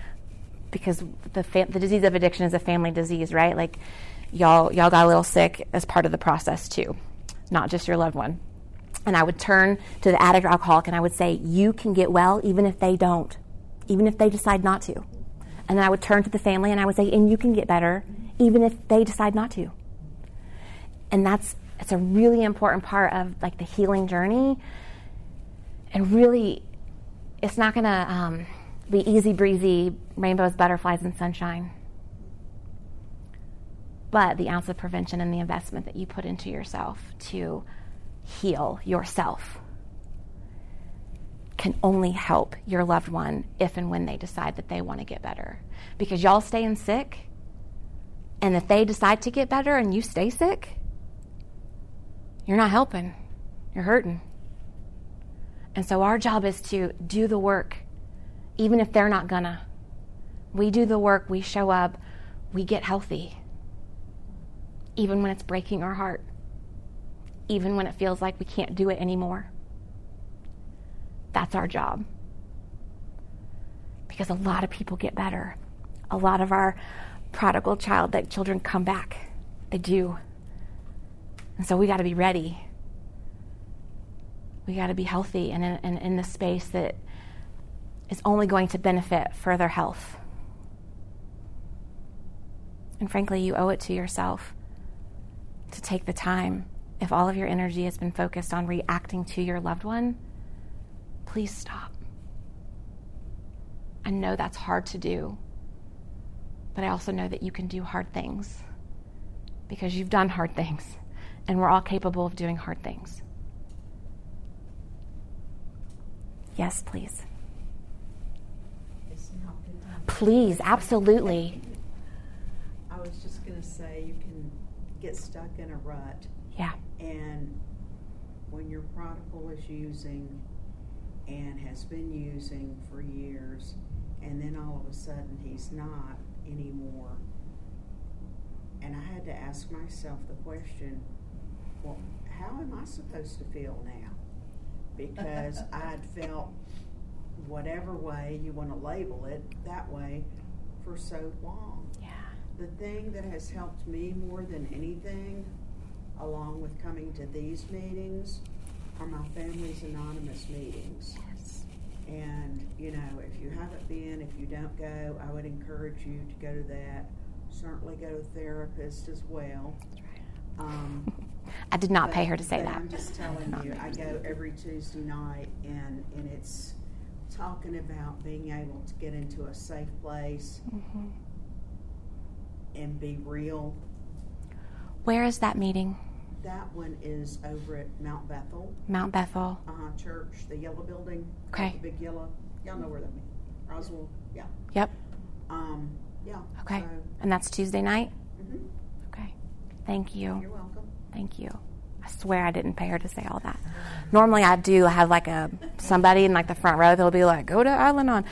because the fa- the disease of addiction is a family disease, right? Like y'all y'all got a little sick as part of the process too, not just your loved one. And I would turn to the addict or alcoholic and I would say, "You can get well even if they don't, even if they decide not to." And then I would turn to the family and I would say, "And you can get better even if they decide not to." and that's it's a really important part of like the healing journey. And really it's not going to um, be easy breezy rainbows butterflies and sunshine. But the ounce of prevention and the investment that you put into yourself to heal yourself can only help your loved one if and when they decide that they want to get better because y'all staying sick and if they decide to get better and you stay sick you're not helping, you're hurting. And so our job is to do the work, even if they're not gonna. We do the work, we show up, we get healthy, even when it's breaking our heart, even when it feels like we can't do it anymore. That's our job. Because a lot of people get better. A lot of our prodigal child that children come back. They do. And so we got to be ready. We got to be healthy and in, and in the space that is only going to benefit further health. And frankly, you owe it to yourself to take the time. If all of your energy has been focused on reacting to your loved one, please stop. I know that's hard to do, but I also know that you can do hard things because you've done hard things, and we're all capable of doing hard things. Yes, please. Please, absolutely. I was just going to say you can get stuck in a rut. Yeah. And when your prodigal is using and has been using for years, and then all of a sudden he's not anymore. And I had to ask myself the question well, how am I supposed to feel now? Because I'd felt whatever way you want to label it that way for so long. Yeah. The thing that has helped me more than anything, along with coming to these meetings, are my Families Anonymous meetings. Yes. And, you know, if you haven't been, if you don't go, I would encourage you to go to that. Certainly go to a therapist as well. Um, I did not but- pay her to say that. I'm just telling you, I go every Tuesday night, and, and it's talking about being able to get into a safe place Mhm. and be real. Where is that meeting? That one is over at Mount Bethel Mount Bethel. uh, Church, the yellow building. Okay. The big yellow. Y'all know where that means. Roswell. Yeah. Yep. Um, yeah. Okay. So, And that's Tuesday night? Mm-hmm. Okay. Thank you. You're welcome. Thank you. I swear I didn't pay her to say all that. Normally I do have like a somebody in like the front row that'll be like, "Go to Al-Anon."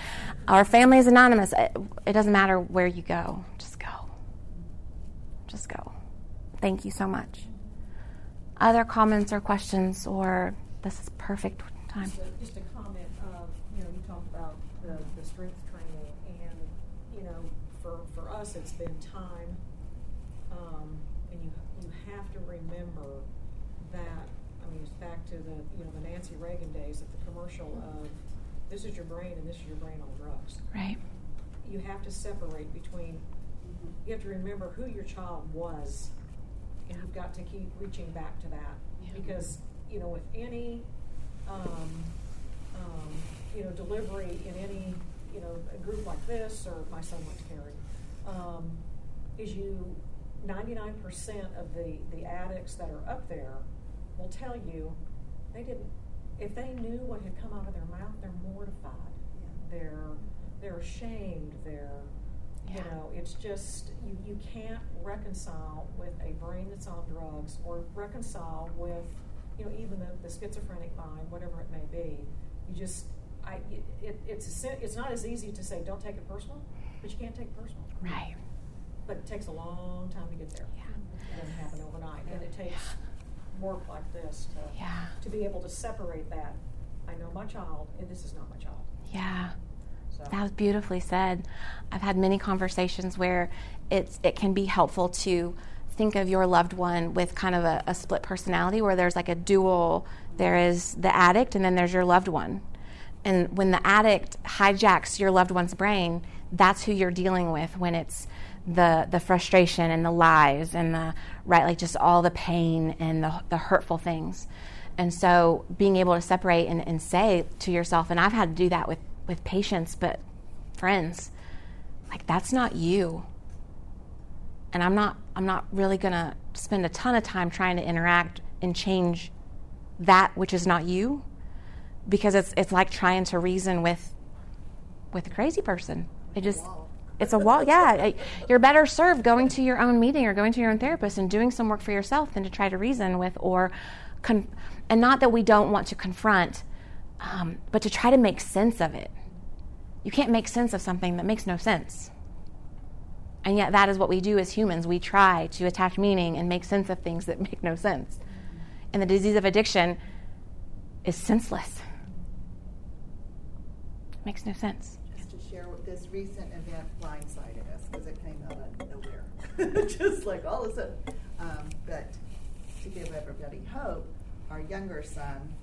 Our Families Anonymous. It, it doesn't matter where you go. Just go. Just go. Thank you so much. Other comments or questions or this is perfect time. Just a, just a comment of, you know, you talked about the, the strength training and, you know, for, for us, it's been time. Um, and you, you have to remember that, I mean, it's back to the, you know, the Nancy Reagan days of the commercial of, this is your brain and this is your brain on drugs. Right. You have to separate between, you have to remember who your child was, and you've got to keep reaching back to that. Because, you know, with any, um, um, you know, delivery in any, you know, a group like this, or my son went to Caron, um, is you, ninety-nine percent of the, the addicts that are up there will tell you, they didn't, if they knew what had come out of their mouth, they're mortified. They're, they're ashamed, they're, you know, it's just, you, you can't reconcile with a brain that's on drugs or reconcile with, you know, even the, the schizophrenic mind, whatever it may be. You just, I, it, it, it's, a, it's not as easy to say, don't take it personal, but you can't take it personal. Right. But it takes a long time to get there. Yeah. It doesn't happen overnight. And it takes work like this to, Yeah. to be able to separate that. I know my child, and this is not my child. Yeah. That was beautifully said. I've had many conversations where it's it can be helpful to think of your loved one with kind of a, a split personality where there's like a dual there is the addict and then there's your loved one. And when the addict hijacks your loved one's brain, that's who you're dealing with when it's the the frustration and the lies and the right like just all the pain and the the hurtful things. And so being able to separate and, and say to yourself, and I've had to do that with, with patients, but friends, like that's not you. And I'm not I'm not really gonna spend a ton of time trying to interact and change that which is not you. Because it's it's like trying to reason with with a crazy person. It just it's a wall. Yeah, you're better served going to your own meeting or going to your own therapist and doing some work for yourself than to try to reason with or, con- and not that we don't want to confront, um, but to try to make sense of it. You can't make sense of something that makes no sense. And yet, that is what we do as humans. We try to attach meaning and make sense of things that make no sense. And the disease of addiction is senseless. Makes no sense. Just to share what this recent event blindsided us because it came out of nowhere. Just like all of a sudden. Um, but to give everybody hope, our younger son,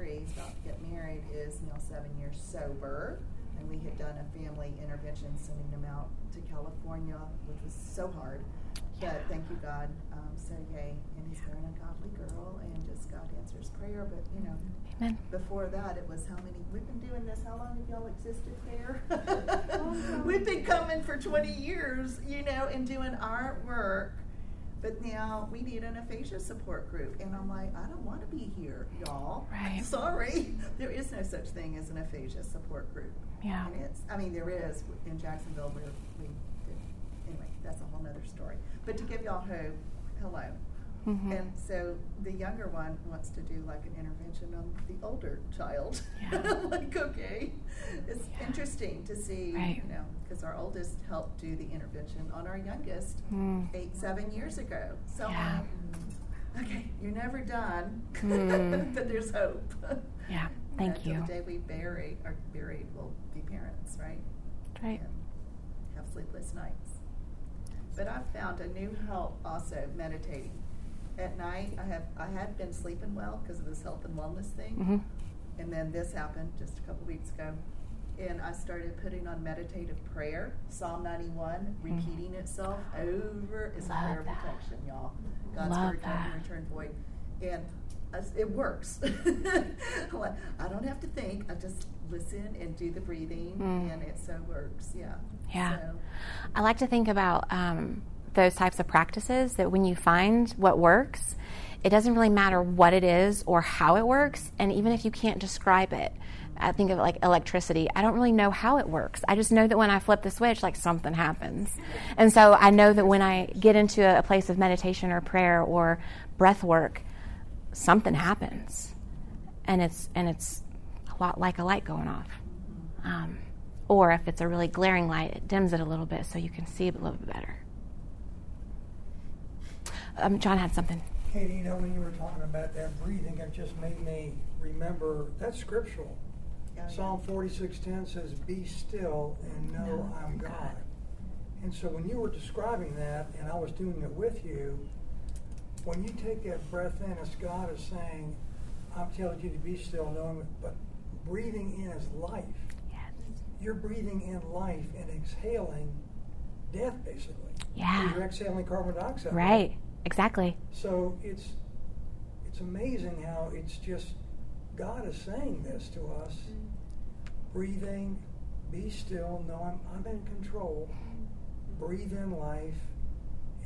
30 23. He's about to get married. Is now seven years sober, and we had done a family intervention, sending him out to California, which was so hard. But thank you, God. Um, so yay, and he's marrying a godly girl, and just God answers prayer. But you know, Amen. before that, it was how many? We've been doing this. How long have y'all existed there? we've been coming for 20 years, you know, and doing our work. But now we need an aphasia support group, and I'm like, I don't want to be here, y'all. Right. Sorry, there is no such thing as an aphasia support group. Yeah. And it's, I mean, there is in Jacksonville where we did. Anyway, that's a whole other story. But to give y'all hope, hello. Mhm. And so the younger one wants to do like an intervention on the older child. Yeah. like, okay. It's Yeah. interesting to see, Right. you know, because our oldest helped do the intervention on our youngest Mm. eight, seven years ago. So, Yeah. like, okay, you're never done, Mm. but there's hope. Yeah. Thank Until you. The day we bury, are buried, we'll be parents, right? Right. and have sleepless nights. But I've found a new help also meditating. At night, I have I had been sleeping well because of this health and wellness thing, hmm and then this happened just a couple weeks ago, and I started putting on meditative prayer, Psalm 91, repeating itself over. It's a Mm-hmm. Prayer of protection, y'all. God's Love word can return void, and as- it works. I don't have to think. I just listen and do the breathing, Mm. and it so works. Yeah. Yeah. So, I like to think about um, those types of practices that when you find what works, it doesn't really matter what it is or how it works. And even if you can't describe it, I think of it like electricity. I don't really know how it works. I just know that when I flip the switch, like something happens. And so I know that when I get into a place of meditation or prayer or breath work, something happens. And it's, and it's a lot like a light going off. Um, or if it's a really glaring light, it dims it a little bit so you can see it a little bit better. Um, John had something. Katie, you know, when you were talking about that breathing, it just made me remember that's scriptural. yeah, yeah. Psalm 46:10 says, "Be still and know Know I'm God." And so when you were describing that, and I was doing it with you, when you take that breath in, as God is saying, "I'm telling you to be still, knowing," but breathing in is life. Yes. You're breathing in life and exhaling death, basically. Yeah. You're exhaling carbon dioxide. Right. Exactly. So it's it's amazing how it's just God is saying this to us. Breathing, be still, know I'm, I'm in control. Breathe in life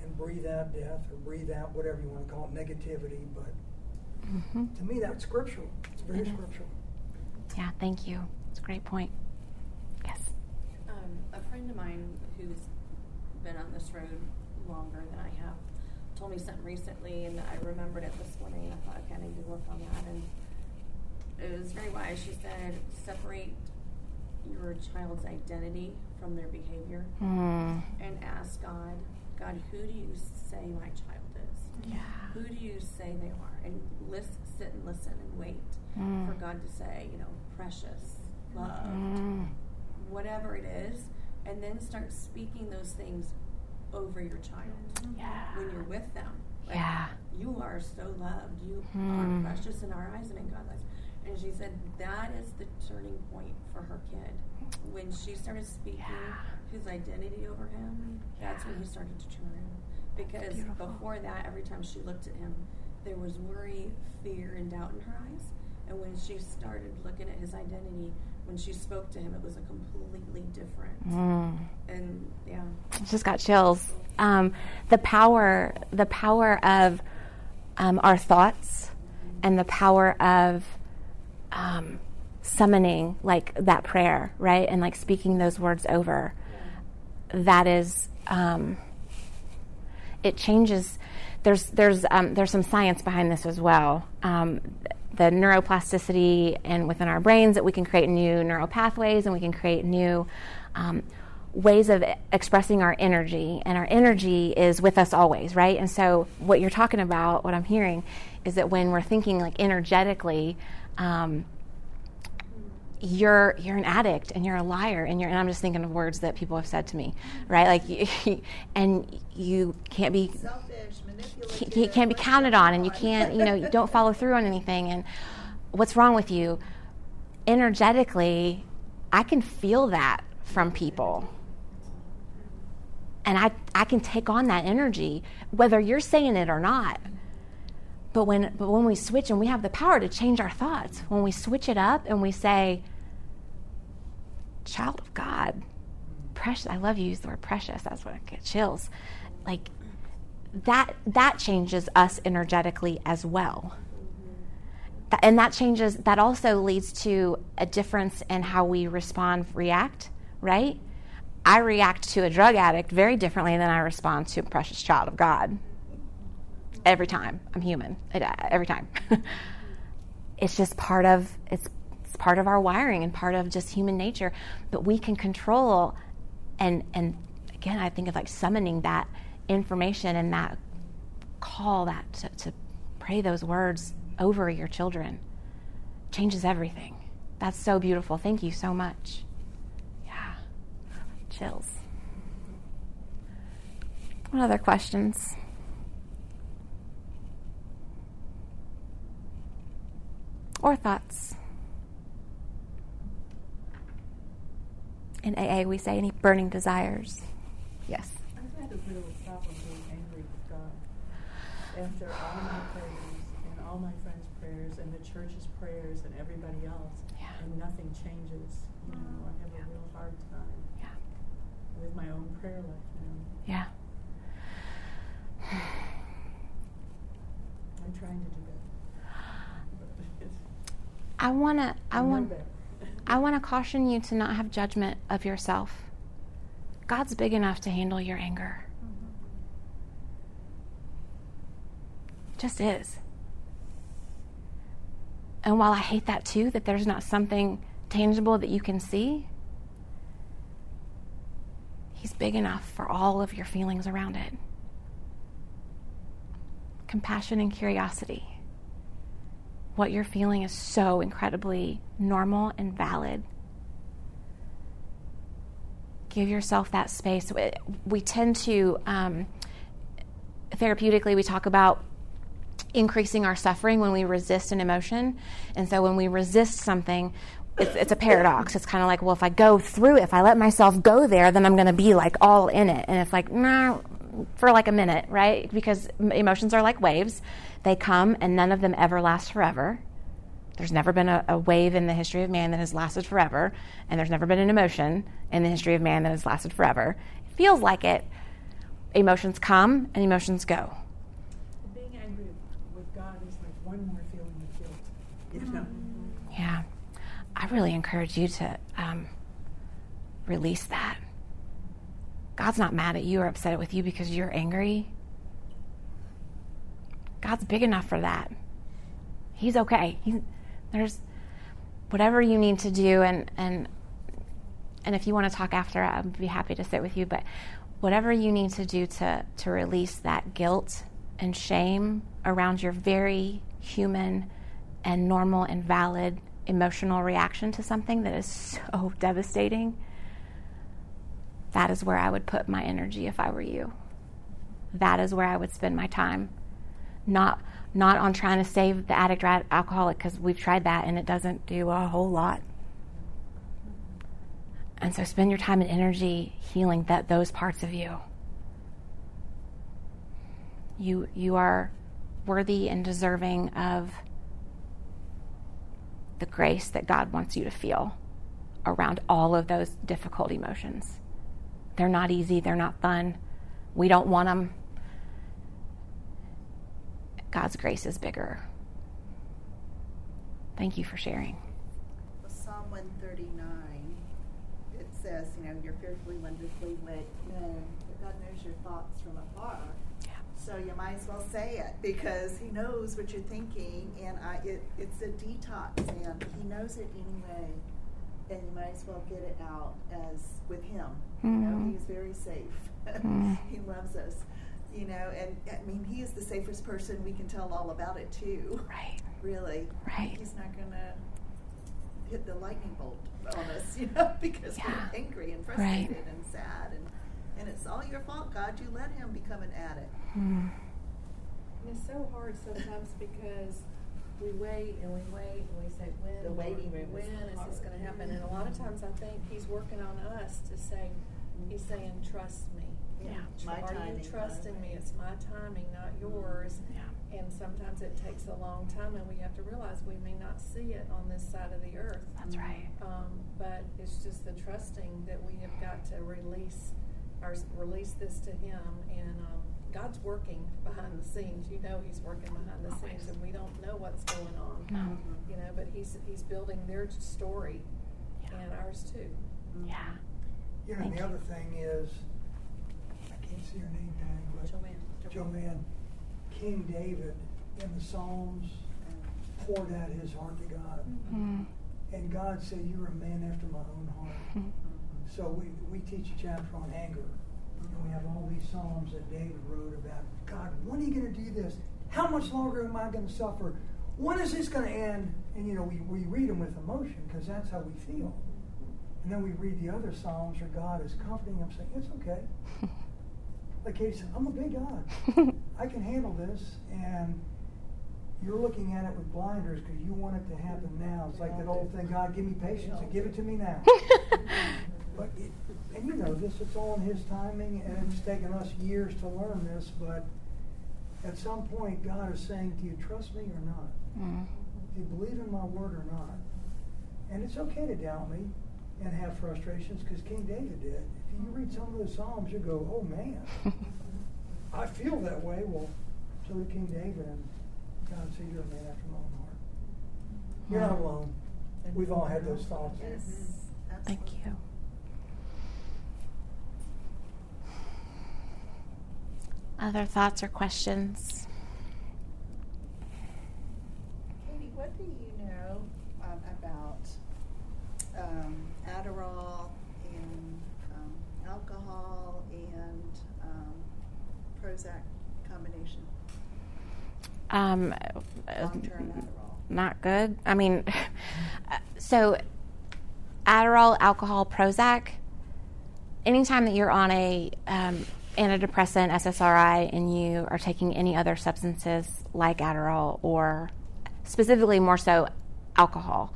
and breathe out death or breathe out whatever you want to call it, negativity. But hmm to me, that's scriptural. It's very It is. scriptural. Yeah. Thank you. It's a great point. Yes. Um, a friend of mine who's been on this road longer than I have told me something recently, and I remembered it this morning. And I thought, okay, I need to work on that. And it was very wise. She said, separate your child's identity from their behavior Mm. and ask God, God, who do you say my child is? Yeah. Who do you say they are? And listen, sit and listen and wait Mm. for God to say, you know, precious, loved, Mm. whatever it is, and then start speaking those things over your child Yeah. when you're with them. Like, Yeah. You are so loved. You Hmm. are precious in our eyes and in God's eyes. And she said that is the turning point for her kid. When she started speaking Yeah. his identity over him, that's when he started to turn. Because beautiful. before that, every time she looked at him, there was worry, fear, and doubt in her eyes. And when she started looking at his identity, when she spoke to him, it was a completely different. Mm. And yeah, just got chills. Um, the power, the power of um, our thoughts, and the power of um, summoning, like that prayer, right, and like speaking those words over. That is, um, it changes. There's there's um, there's some science behind this as well. Um, the neuroplasticity and within our brains that we can create new neural pathways and we can create new um, ways of expressing our energy and our energy is with us always right and so what you're talking about what i'm hearing is that when we're thinking like energetically um, you're you're an addict and you're a liar and you're and I'm just thinking of words that people have said to me, right? Like, you, and you can't be. You can't be counted on, and you can't you know you don't follow through on anything. And what's wrong with you? Energetically, I can feel that from people. And I, I can take on that energy, whether you're saying it or not. But when, but when we switch and we have the power to change our thoughts, when we switch it up and we say, child of God, precious, I love you, use the word precious, that's what I get chills. Like that, that changes us energetically as well. And that changes, that also leads to a difference in how we respond, react, right? I react to a drug addict very differently than I respond to a precious child of God. Every time. I'm human. It, uh, every time. it's just part of it's, it's part of our wiring and part of just human nature. But we can control and and again I think of like summoning that information and that call that to, to pray those words over your children changes everything. That's so beautiful. Thank you so much. Yeah. Chills. What other questions? Or thoughts? In AA, we say any burning desires. Yes. I've had a real problem being angry with God. After all my prayers and all my friends' prayers and the church's prayers and everybody else, Yeah. and nothing changes. You know, I have a real hard time Yeah. with my own prayer life now. Yeah. I'm trying to do better. I want to I want. I want to caution you to not have judgment of yourself. God's big enough to handle your anger. Just is. And while I hate that too, that there's not something tangible that you can see, He's big enough for all of your feelings around it. Compassion and curiosity. What you're feeling is so incredibly normal and valid. Give yourself that space. We- tend to, um, therapeutically, we talk about increasing our suffering when we resist an emotion. And so when we resist something, it's, it's a paradox. It's kind of like, well, if I go through if I let myself go there, then I'm going to be like all in it. And it's like, nah, for like a minute, right? Because emotions are like waves. They come and none of them ever last forever. There's never been a, a wave in the history of man that has lasted forever. And there's never been an emotion in the history of man that has lasted forever. It feels like it. Emotions come and emotions go. I really encourage you to um, release that. God's not mad at you or upset with you because you're angry. God's big enough for that. He's okay. He, there's whatever you need to do, and and and if you want to talk after, I'd be happy to sit with you. But whatever you need to do to to release that guilt and shame around your very human and normal and valid emotional reaction to something that is so devastating, that is where I would put my energy if I were you. That is where I would spend my time. Not not on trying to save the addict or alcoholic because we've tried that and it doesn't do a whole lot. And so spend your time and energy healing that those parts of you. You you are worthy and deserving of the grace that God wants you to feel around all of those difficult emotions. They're not easy, they're not fun. We don't want them. God's grace is bigger. Thank you for sharing. Well, Psalm 139, it says, you know, you're fearfully, wonderfully made. But God knows your thoughts from afar. Yeah. So you might as well say it because He knows what you're thinking, and I, it, it's a detox, and He knows it anyway. And you might as well get it out as with Him. You know, Mhm. He's very safe. Mm. he loves us. You know, and I mean, He is the safest person we can tell all about it too. Right. Really. Right. He's not going to hit the lightning bolt on us, you know, because Yeah. we're angry and Right. frustrated and sad. And, and it's all your fault, God. You let him become an addict. Mm. And it's so hard sometimes because we wait and we wait and we say, when, The waiting room when is is this going to happen? And a lot of times I think he's working on us to say, he's saying, trust me. Yeah. My Are timing, you trusting me? It's my timing, not yours. Yeah. And sometimes it takes a long time, and we have to realize we may not see it on this side of the earth. That's right. Um, but it's just the trusting that we have got to release, or release this to Him. And um, God's working behind the scenes. You know, He's working behind the scenes, and we don't know what's going on. No. You know, but He's He's building their story and ours too. Yeah. You know, Thank the you. other thing is, I can't see her name, Patty, but Joanne. Joanne, King David in the Psalms poured out his heart to God. Mm. And God said, You're a man after my own heart. So we, we teach a chapter on anger. And we have all these Psalms that David wrote about God, when are you going to do this? How much longer am I going to suffer? When is this going to end? And you know, we, we read them with emotion because that's how we feel. And then we read the other Psalms where God is comforting them, saying, It's okay. Like Katie said, I'm a big God. I can handle this. And you're looking at it with blinders because you want it to happen now. It's like that old thing, God, give me patience and give it to me now. but it, and you know this, it's all in His timing, and it's taken us years to learn this. But at some point, God is saying, "Do you trust me or not? Mm. Do you believe in my word or not?" And it's okay to doubt me and have frustrations because King David did. If you read some of those Psalms, you go, "Oh man, I feel that way." Well, so did King David, and God said, "You're a man after my own heart. You're not alone. We've all had those thoughts." Yes, Thank you. Other thoughts or questions? Katie, what do you know um, about um, Adderall and um, alcohol and um, Prozac combination? Um, not good. I mean, so Adderall, alcohol, Prozac. Anytime that you're on a um, antidepressant, SSRI, and you are taking any other substances like Adderall or specifically more so alcohol,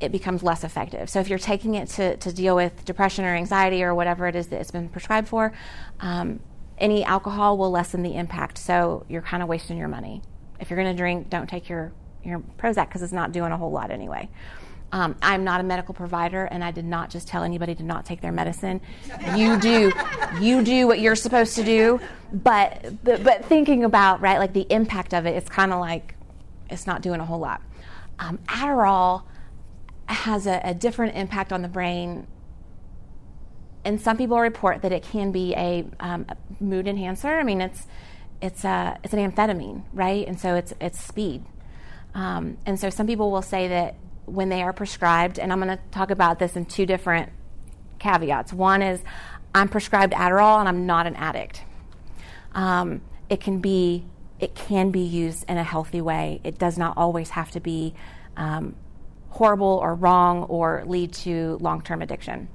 it becomes less effective. So if you're taking it to, to deal with depression or anxiety or whatever it is that it's been prescribed for, um, any alcohol will lessen the impact. So you're kind of wasting your money. If you're going to drink, don't take your, your Prozac because it's not doing a whole lot anyway. Um, I'm not a medical provider, and I did not just tell anybody to not take their medicine. You do, you do what you're supposed to do. But, but, but thinking about right, like the impact of it, it's kind of like it's not doing a whole lot. Um, Adderall has a, a different impact on the brain and some people report that it can be a, um, a mood enhancer. I mean, it's it's a it's an amphetamine, right? And so it's it's speed. Um, and so some people will say that when they are prescribed, and I'm going to talk about this in two different caveats. One is I'm prescribed Adderall and I'm not an addict. Um, it can be it can be used in a healthy way. It does not always have to be um, horrible or wrong or lead to long term addiction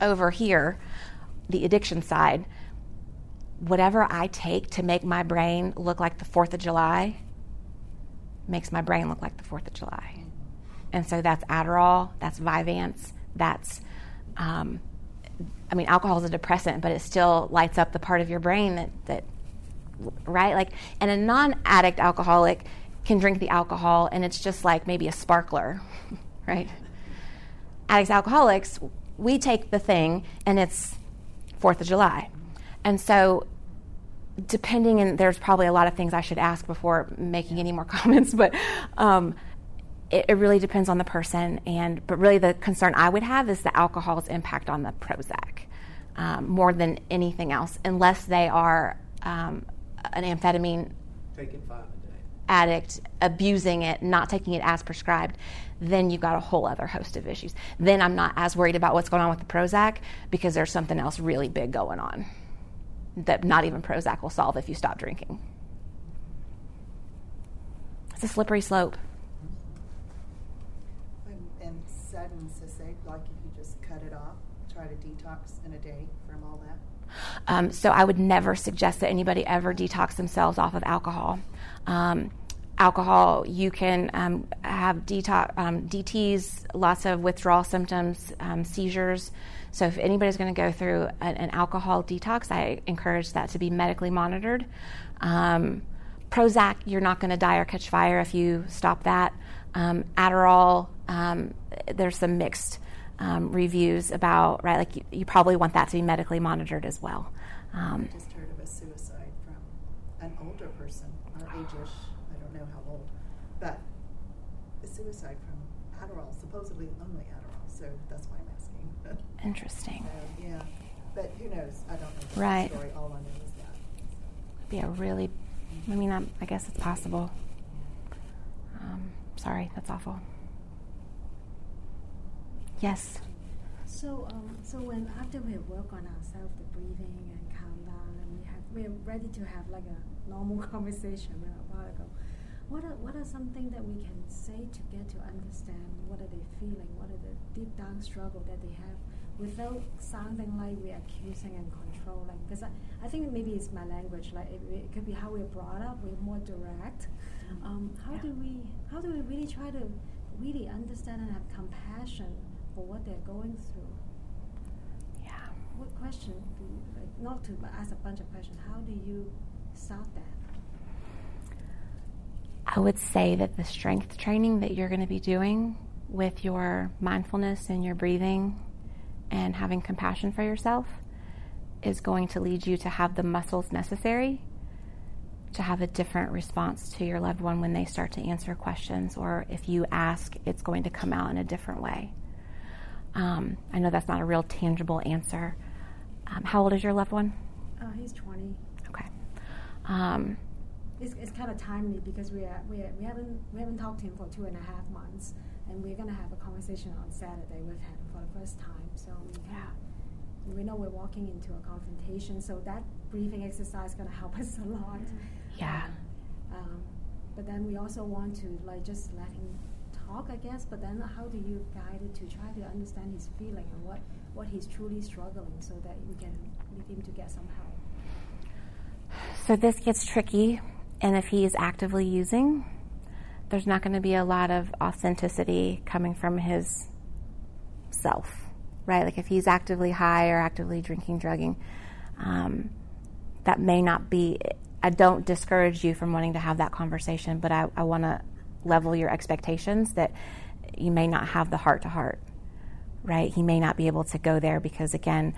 over here, the addiction side, whatever I take to make my brain look like the 4th of July makes my brain look like the 4th of July. And so that's Adderall, that's Vyvanse, that's, um, I mean, alcohol is a depressant, but it still lights up the part of your brain that, that right? Like, and a non addict alcoholic can drink the alcohol and it's just like maybe a sparkler, right? Addicts, alcoholics, we take the thing and it's Fourth of July. And so, depending, and there's probably a lot of things I should ask before making any more comments, but um, it, it really depends on the person. And but really, the concern I would have is the alcohol's impact on the Prozac um, more than anything else, unless they are um, an amphetamine Taking five addict abusing it, not taking it as prescribed, then you've got a whole other host of issues. Then I'm not as worried about what's going on with the Prozac because there's something else really big going on that not even Prozac will solve if you stop drinking. It's a slippery slope. And, and sudden say, like if you just cut it off, try to detox in a day from all that. Um, so I would never suggest that anybody ever detox themselves off of alcohol. Um, alcohol, you can um, have detox, um, DTs, lots of withdrawal symptoms, um, seizures. So if anybody's going to go through an, an, alcohol detox, I encourage that to be medically monitored. Um, Prozac, you're not going to die or catch fire if you stop that. Um, Adderall, um, there's some mixed reviews about right. Like you, you, probably want that to be medically monitored as well. I just heard of a suicide from an older person, our age-ish I don't know how old, but a suicide from Adderall, supposedly only Adderall. So that's why. Interesting. So, yeah, but who knows? I don't know the right. story. All I know is that. So. Be a really, I mean, I'm, i guess it's possible. Um, sorry, that's awful. Yes. So, um, so when after we work on ourselves, the breathing and calm down, and we have we're ready to have like a normal conversation a while ago what are, what are something that we can say to get to understand what are they feeling, what are the deep down struggle that they have without sounding like we're accusing and controlling? Because I, I think maybe it's my language, like it, it could be how we're brought up, we're more direct. Mm-hmm. Um, how yeah. do we how do we really try to really understand and have compassion for what they're going through? Yeah. What question do you, like not to ask a bunch of questions, how do you start that? I would say that the strength training that you're going to be doing with your mindfulness and your breathing and having compassion for yourself is going to lead you to have the muscles necessary to have a different response to your loved one when they start to answer questions, or if you ask, it's going to come out in a different way. Um, I know that's not a real tangible answer. Um, how old is your loved one? Uh, he's 20. Okay. Um, it's, it's kind of timely because we are, we, are, we haven't we haven't talked to him for two and a half months, and we're gonna have a conversation on Saturday with him for the first time. So we yeah. we know we're walking into a confrontation, so that breathing exercise is gonna help us a lot. Yeah. Um, um, but then we also want to like just let him talk, I guess. But then how do you guide it to try to understand his feeling and what what he's truly struggling, so that we can lead him to get some help. So this gets tricky and if he is actively using, there's not going to be a lot of authenticity coming from his self, right? Like if he's actively high or actively drinking, drugging, um, that may not be. I don't discourage you from wanting to have that conversation, but I, I want to level your expectations that you may not have the heart to heart, right? He may not be able to go there because, again,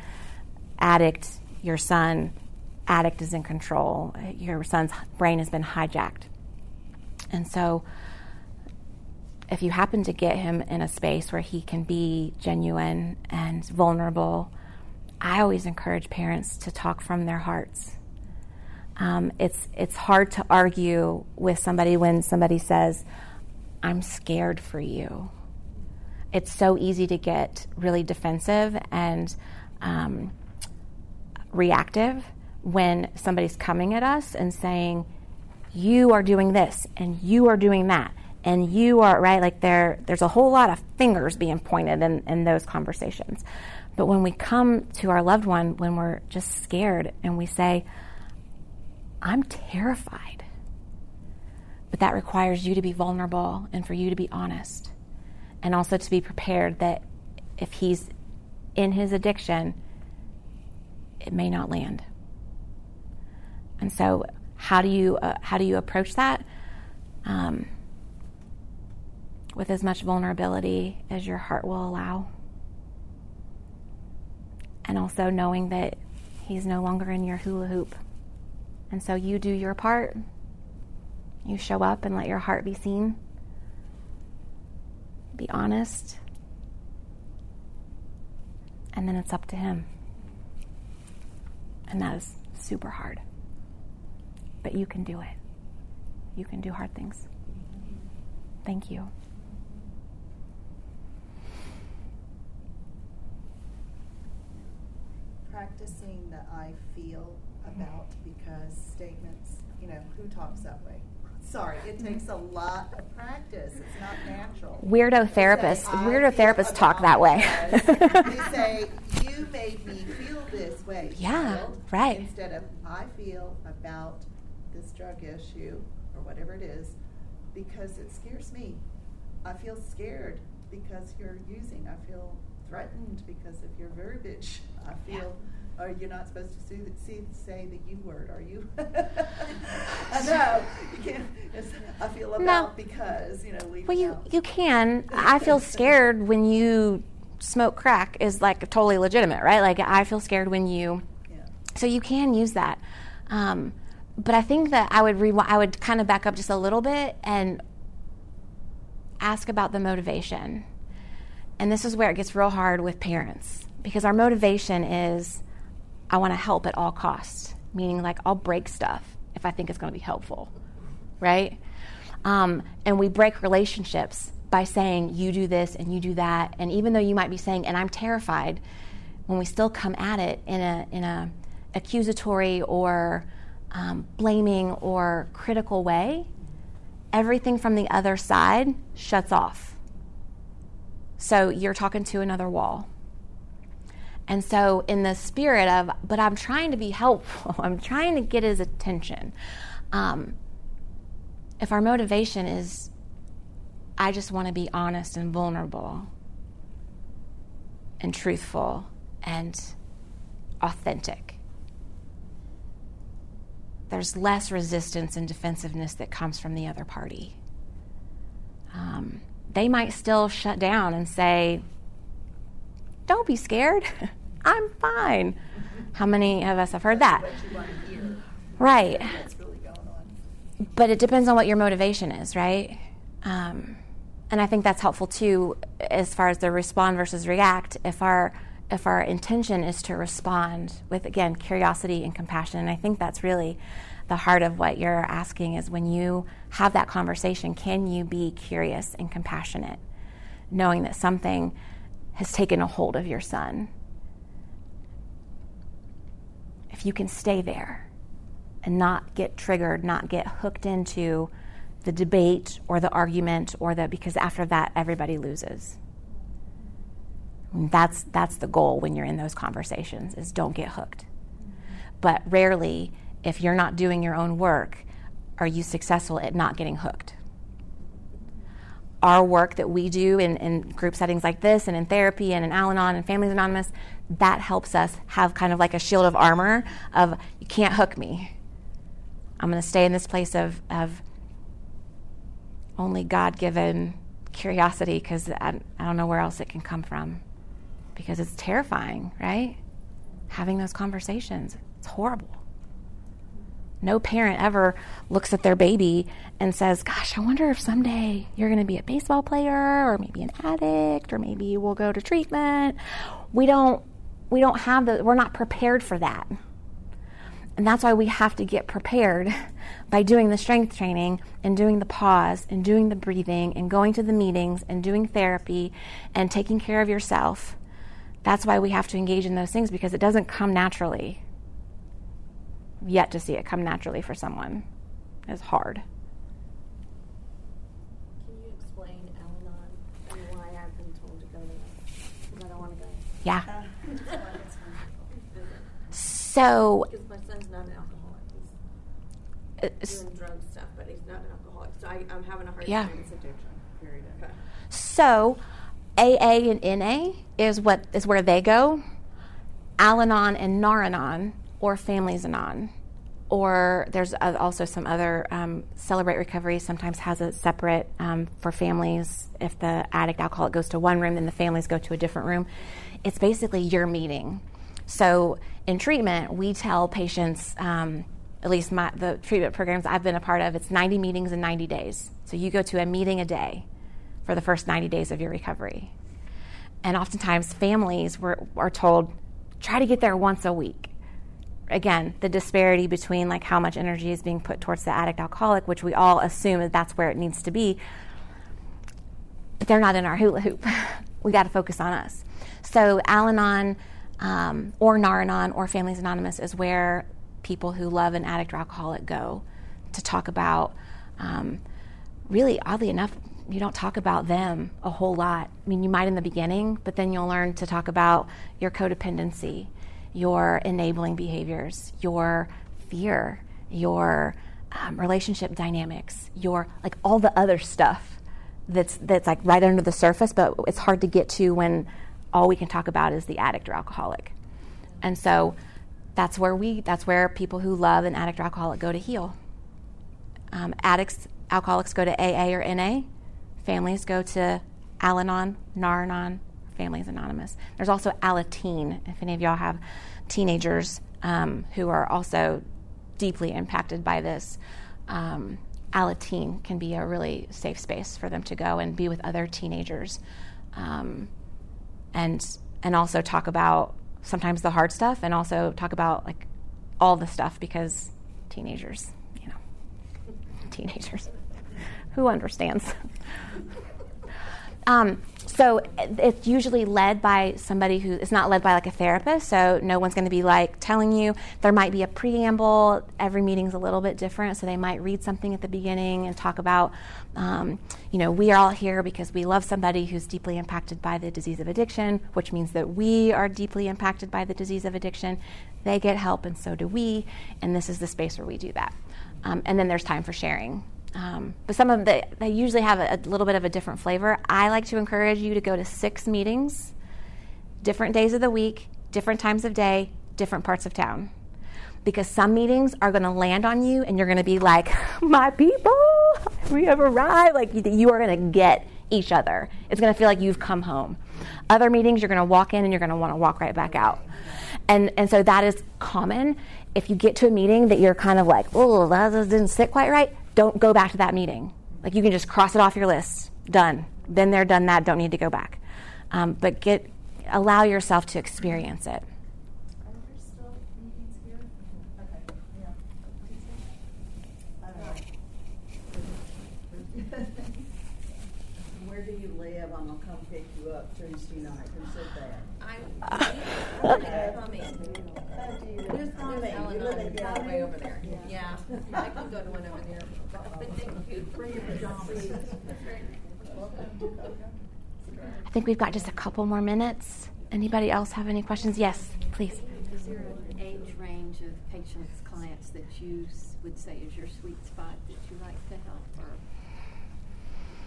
addict, your son, addict is in control. Your son's brain has been hijacked. And so, if you happen to get him in a space where he can be genuine and vulnerable, I always encourage parents to talk from their hearts. Um, it's it's hard to argue with somebody when somebody says, "I'm scared for you." It's so easy to get really defensive and um, reactive when somebody's coming at us and saying, you are doing this and you are doing that and you are right like there there's a whole lot of fingers being pointed in, in those conversations. But when we come to our loved one when we're just scared and we say i'm terrified but that requires you to be vulnerable and for you to be honest and also to be prepared that if he's in his addiction it may not land. And so, how do you uh, how do you approach that? Um, with as much vulnerability as your heart will allow, and also knowing that he's no longer in your hula hoop, and so you do your part. You show up and let your heart be seen. Be honest. And then it's up to him. And that is super hard but you can do it. You can do hard things. Thank you. Practicing the I feel about because statements, you know, who talks that way? Sorry, it takes a lot of practice. It's not natural. Weirdo therapists, say, weirdo therapists talk that way. they say, You made me feel this way. Yeah, child, right. Instead of I feel about this drug issue or whatever it is because it scares me. I feel scared because you're using. I feel threatened because of your verbiage. I feel. Or you're not supposed to see, see, say the U word, are you? I know you can't. I feel about No. because you know we. Well, you you can. I feel scared when you smoke crack is like totally legitimate, right? Like I feel scared when you. Yeah. So you can use that, um, but I think that I would rewi- I would kind of back up just a little bit and ask about the motivation. And this is where it gets real hard with parents because our motivation is I want to help at all costs, meaning like I'll break stuff if I think it's going to be helpful, right? Um, and we break relationships by saying you do this and you do that, and even though you might be saying, and I'm terrified, when we still come at it in a in a accusatory or um, blaming or critical way, everything from the other side shuts off. So you're talking to another wall. And so, in the spirit of, but I'm trying to be helpful, I'm trying to get his attention. Um, if our motivation is, I just want to be honest and vulnerable and truthful and authentic, there's less resistance and defensiveness that comes from the other party. Um, they might still shut down and say, Don't be scared. I'm fine. How many of us have heard that? What you want to hear. Right. Really. But it depends on what your motivation is, right? Um, and I think that's helpful too, as far as the respond versus react. If our if our intention is to respond with again curiosity and compassion, and I think that's really the heart of what you're asking is when you have that conversation, can you be curious and compassionate, knowing that something has taken a hold of your son? If you can stay there and not get triggered, not get hooked into the debate or the argument or the because after that everybody loses. That's that's the goal when you're in those conversations is don't get hooked. But rarely if you're not doing your own work are you successful at not getting hooked. Our work that we do in, in group settings like this and in therapy and in Al Anon and Families Anonymous, that helps us have kind of like a shield of armor of you can't hook me. I'm going to stay in this place of, of only God given curiosity because I, I don't know where else it can come from. Because it's terrifying, right? Having those conversations. It's horrible. No parent ever looks at their baby and says, Gosh, I wonder if someday you're going to be a baseball player or maybe an addict or maybe we'll go to treatment. We don't, we don't have the, we're not prepared for that. And that's why we have to get prepared by doing the strength training and doing the pause and doing the breathing and going to the meetings and doing therapy and taking care of yourself. That's why we have to engage in those things because it doesn't come naturally. Yet to see it come naturally for someone is hard. Can you explain Al-Anon and why I've been told to go there? Because I don't want to go. Yeah. Uh, So, Because my son's not an alcoholic. uh, He's doing drug stuff, but he's not an alcoholic. So I, I'm having a hard Yeah. time. It's addiction, period. So AA and NA is what is where they go. Al-Anon and Nar-Anon or Families Anon. Or there's also some other um, Celebrate Recovery sometimes has a separate um, for families. If the addict alcoholic goes to one room, then the families go to a different room. It's basically your meeting. So in treatment, we tell patients, um, at least my, the treatment programs I've been a part of, it's 90 meetings in 90 days. So you go to a meeting a day for the first 90 days of your recovery. And oftentimes, families were, are told, try to get there once a week. Again, the disparity between like how much energy is being put towards the addict alcoholic, which we all assume that that's where it needs to be, but they're not in our hula hoop. we got to focus on us. So, Al Anon um, or Nar Anon or Families Anonymous is where people who love an addict or alcoholic go to talk about. Um, really, oddly enough, you don't talk about them a whole lot. I mean, you might in the beginning, but then you'll learn to talk about your codependency, your enabling behaviors, your fear, your um, relationship dynamics, your like all the other stuff that's that's like right under the surface, but it's hard to get to when all we can talk about is the addict or alcoholic. And so that's where we that's where people who love an addict or alcoholic go to heal. Um, addicts, alcoholics go to AA or NA. Families go to Al-Anon, Nar-Anon, Families Anonymous. There's also Alateen. If any of y'all have teenagers um, who are also deeply impacted by this, um, Alateen can be a really safe space for them to go and be with other teenagers, um, and and also talk about sometimes the hard stuff, and also talk about like all the stuff because teenagers, you know, teenagers, who understands? Um, so it's usually led by somebody who is not led by like a therapist. So no one's going to be like telling you. There might be a preamble. Every meeting's a little bit different, so they might read something at the beginning and talk about, um, you know, we are all here because we love somebody who's deeply impacted by the disease of addiction, which means that we are deeply impacted by the disease of addiction. They get help, and so do we. And this is the space where we do that. Um, and then there's time for sharing. Um, but some of them, they usually have a, a, little bit of a different flavor. I like to encourage you to go to six meetings, different days of the week, different times of day, different parts of town. Because some meetings are going to land on you and you're going to be like, my people, we have arrived. Like you are going to get each other. It's going to feel like you've come home. Other meetings, you're going to walk in and you're going to want to walk right back out. And, and so that is common. If you get to a meeting that you're kind of like, oh, that didn't sit quite right, don't go back to that meeting. Like you can just cross it off your list. Done. Been there, done that. Don't need to go back. Um, but get allow yourself to experience it. Are there still meetings here? Okay. Okay. Where do you live? I'm gonna come pick you up Tuesday night. Who said that? I'm. okay. There's, there's Ellen way over there. Yeah, I can go to one over there. But thank you. Bring your pajamas. I think we've got just a couple more minutes. Anybody else have any questions? Yes, please. Is there an age range of patients, clients that you would say is your sweet spot that you like to help, or,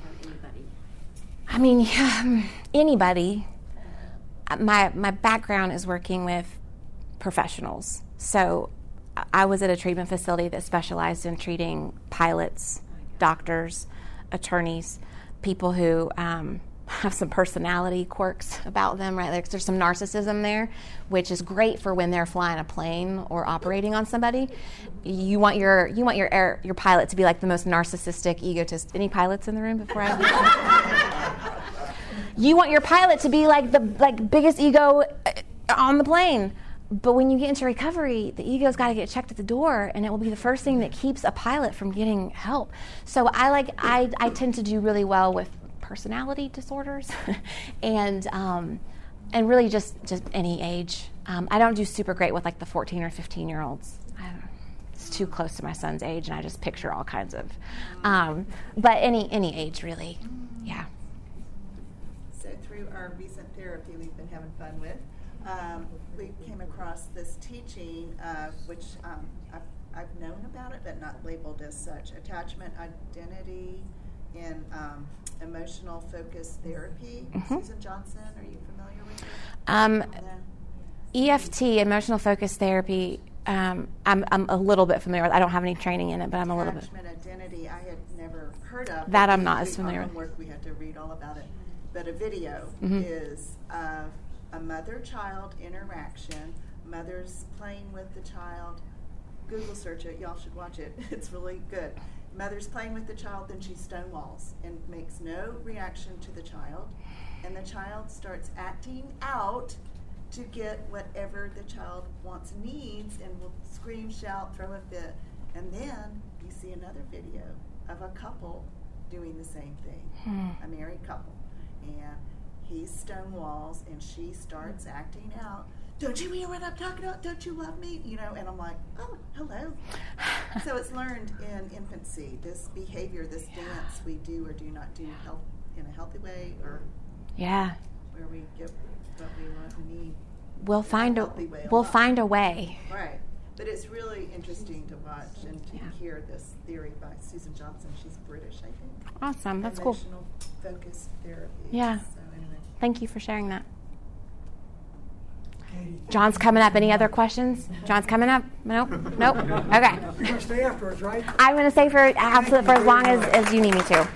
or anybody? I mean, yeah, anybody. My my background is working with professionals, so I was at a treatment facility that specialized in treating pilots, doctors, attorneys, people who um, have some personality quirks about them, right? Like there's some narcissism there, which is great for when they're flying a plane or operating on somebody. You want your you want your air, your pilot to be like the most narcissistic egotist. Any pilots in the room before I? you want your pilot to be like the like biggest ego uh, on the plane. But when you get into recovery, the ego's got to get checked at the door, and it will be the first thing that keeps a pilot from getting help. So I like I, I tend to do really well with personality disorders, and um, and really just just any age. Um, I don't do super great with like the 14 or 15 year olds. It's too close to my son's age, and I just picture all kinds of. Um, but any any age really, yeah. So through our recent therapy, we've been having fun with um, we came across this teaching, uh, which um, I've, I've, known about it, but not labeled as such attachment identity in um, emotional focus therapy. Mm-hmm. Susan Johnson, are you familiar with it? Um, EFT, emotional focus therapy. Um, I'm, I'm a little bit familiar with. I don't have any training in it, but I'm a little bit. Identity, I had never heard of. That I'm not as familiar with. Work, we had to read all about it, but a video mm-hmm. is of a mother child interaction. Mother's playing with the child. Google search it, y'all should watch it. It's really good. Mother's playing with the child, then she stonewalls and makes no reaction to the child. And the child starts acting out to get whatever the child wants, needs, and will scream, shout, throw a fit. And then you see another video of a couple doing the same thing, hmm. a married couple. And he stonewalls and she starts acting out. Don't you hear what I'm talking about? Don't you love me? You know, and I'm like, oh, hello. so it's learned in infancy. This behavior, this yeah. dance we do or do not do help in a healthy way, or yeah, where we get what we want and need. We'll find a, a we'll find a way. Right. But it's really interesting to watch and to Yeah. hear this theory by Susan Johnson. She's British, I think. Awesome. That's cool. Emotional focused therapy. Yeah. So anyway. Thank you for sharing that. John's coming up. Any other questions? John's coming up? Nope. Nope. Okay. You're to stay afterwards, right? I'm going to stay for absolute for as long as, as you need me to.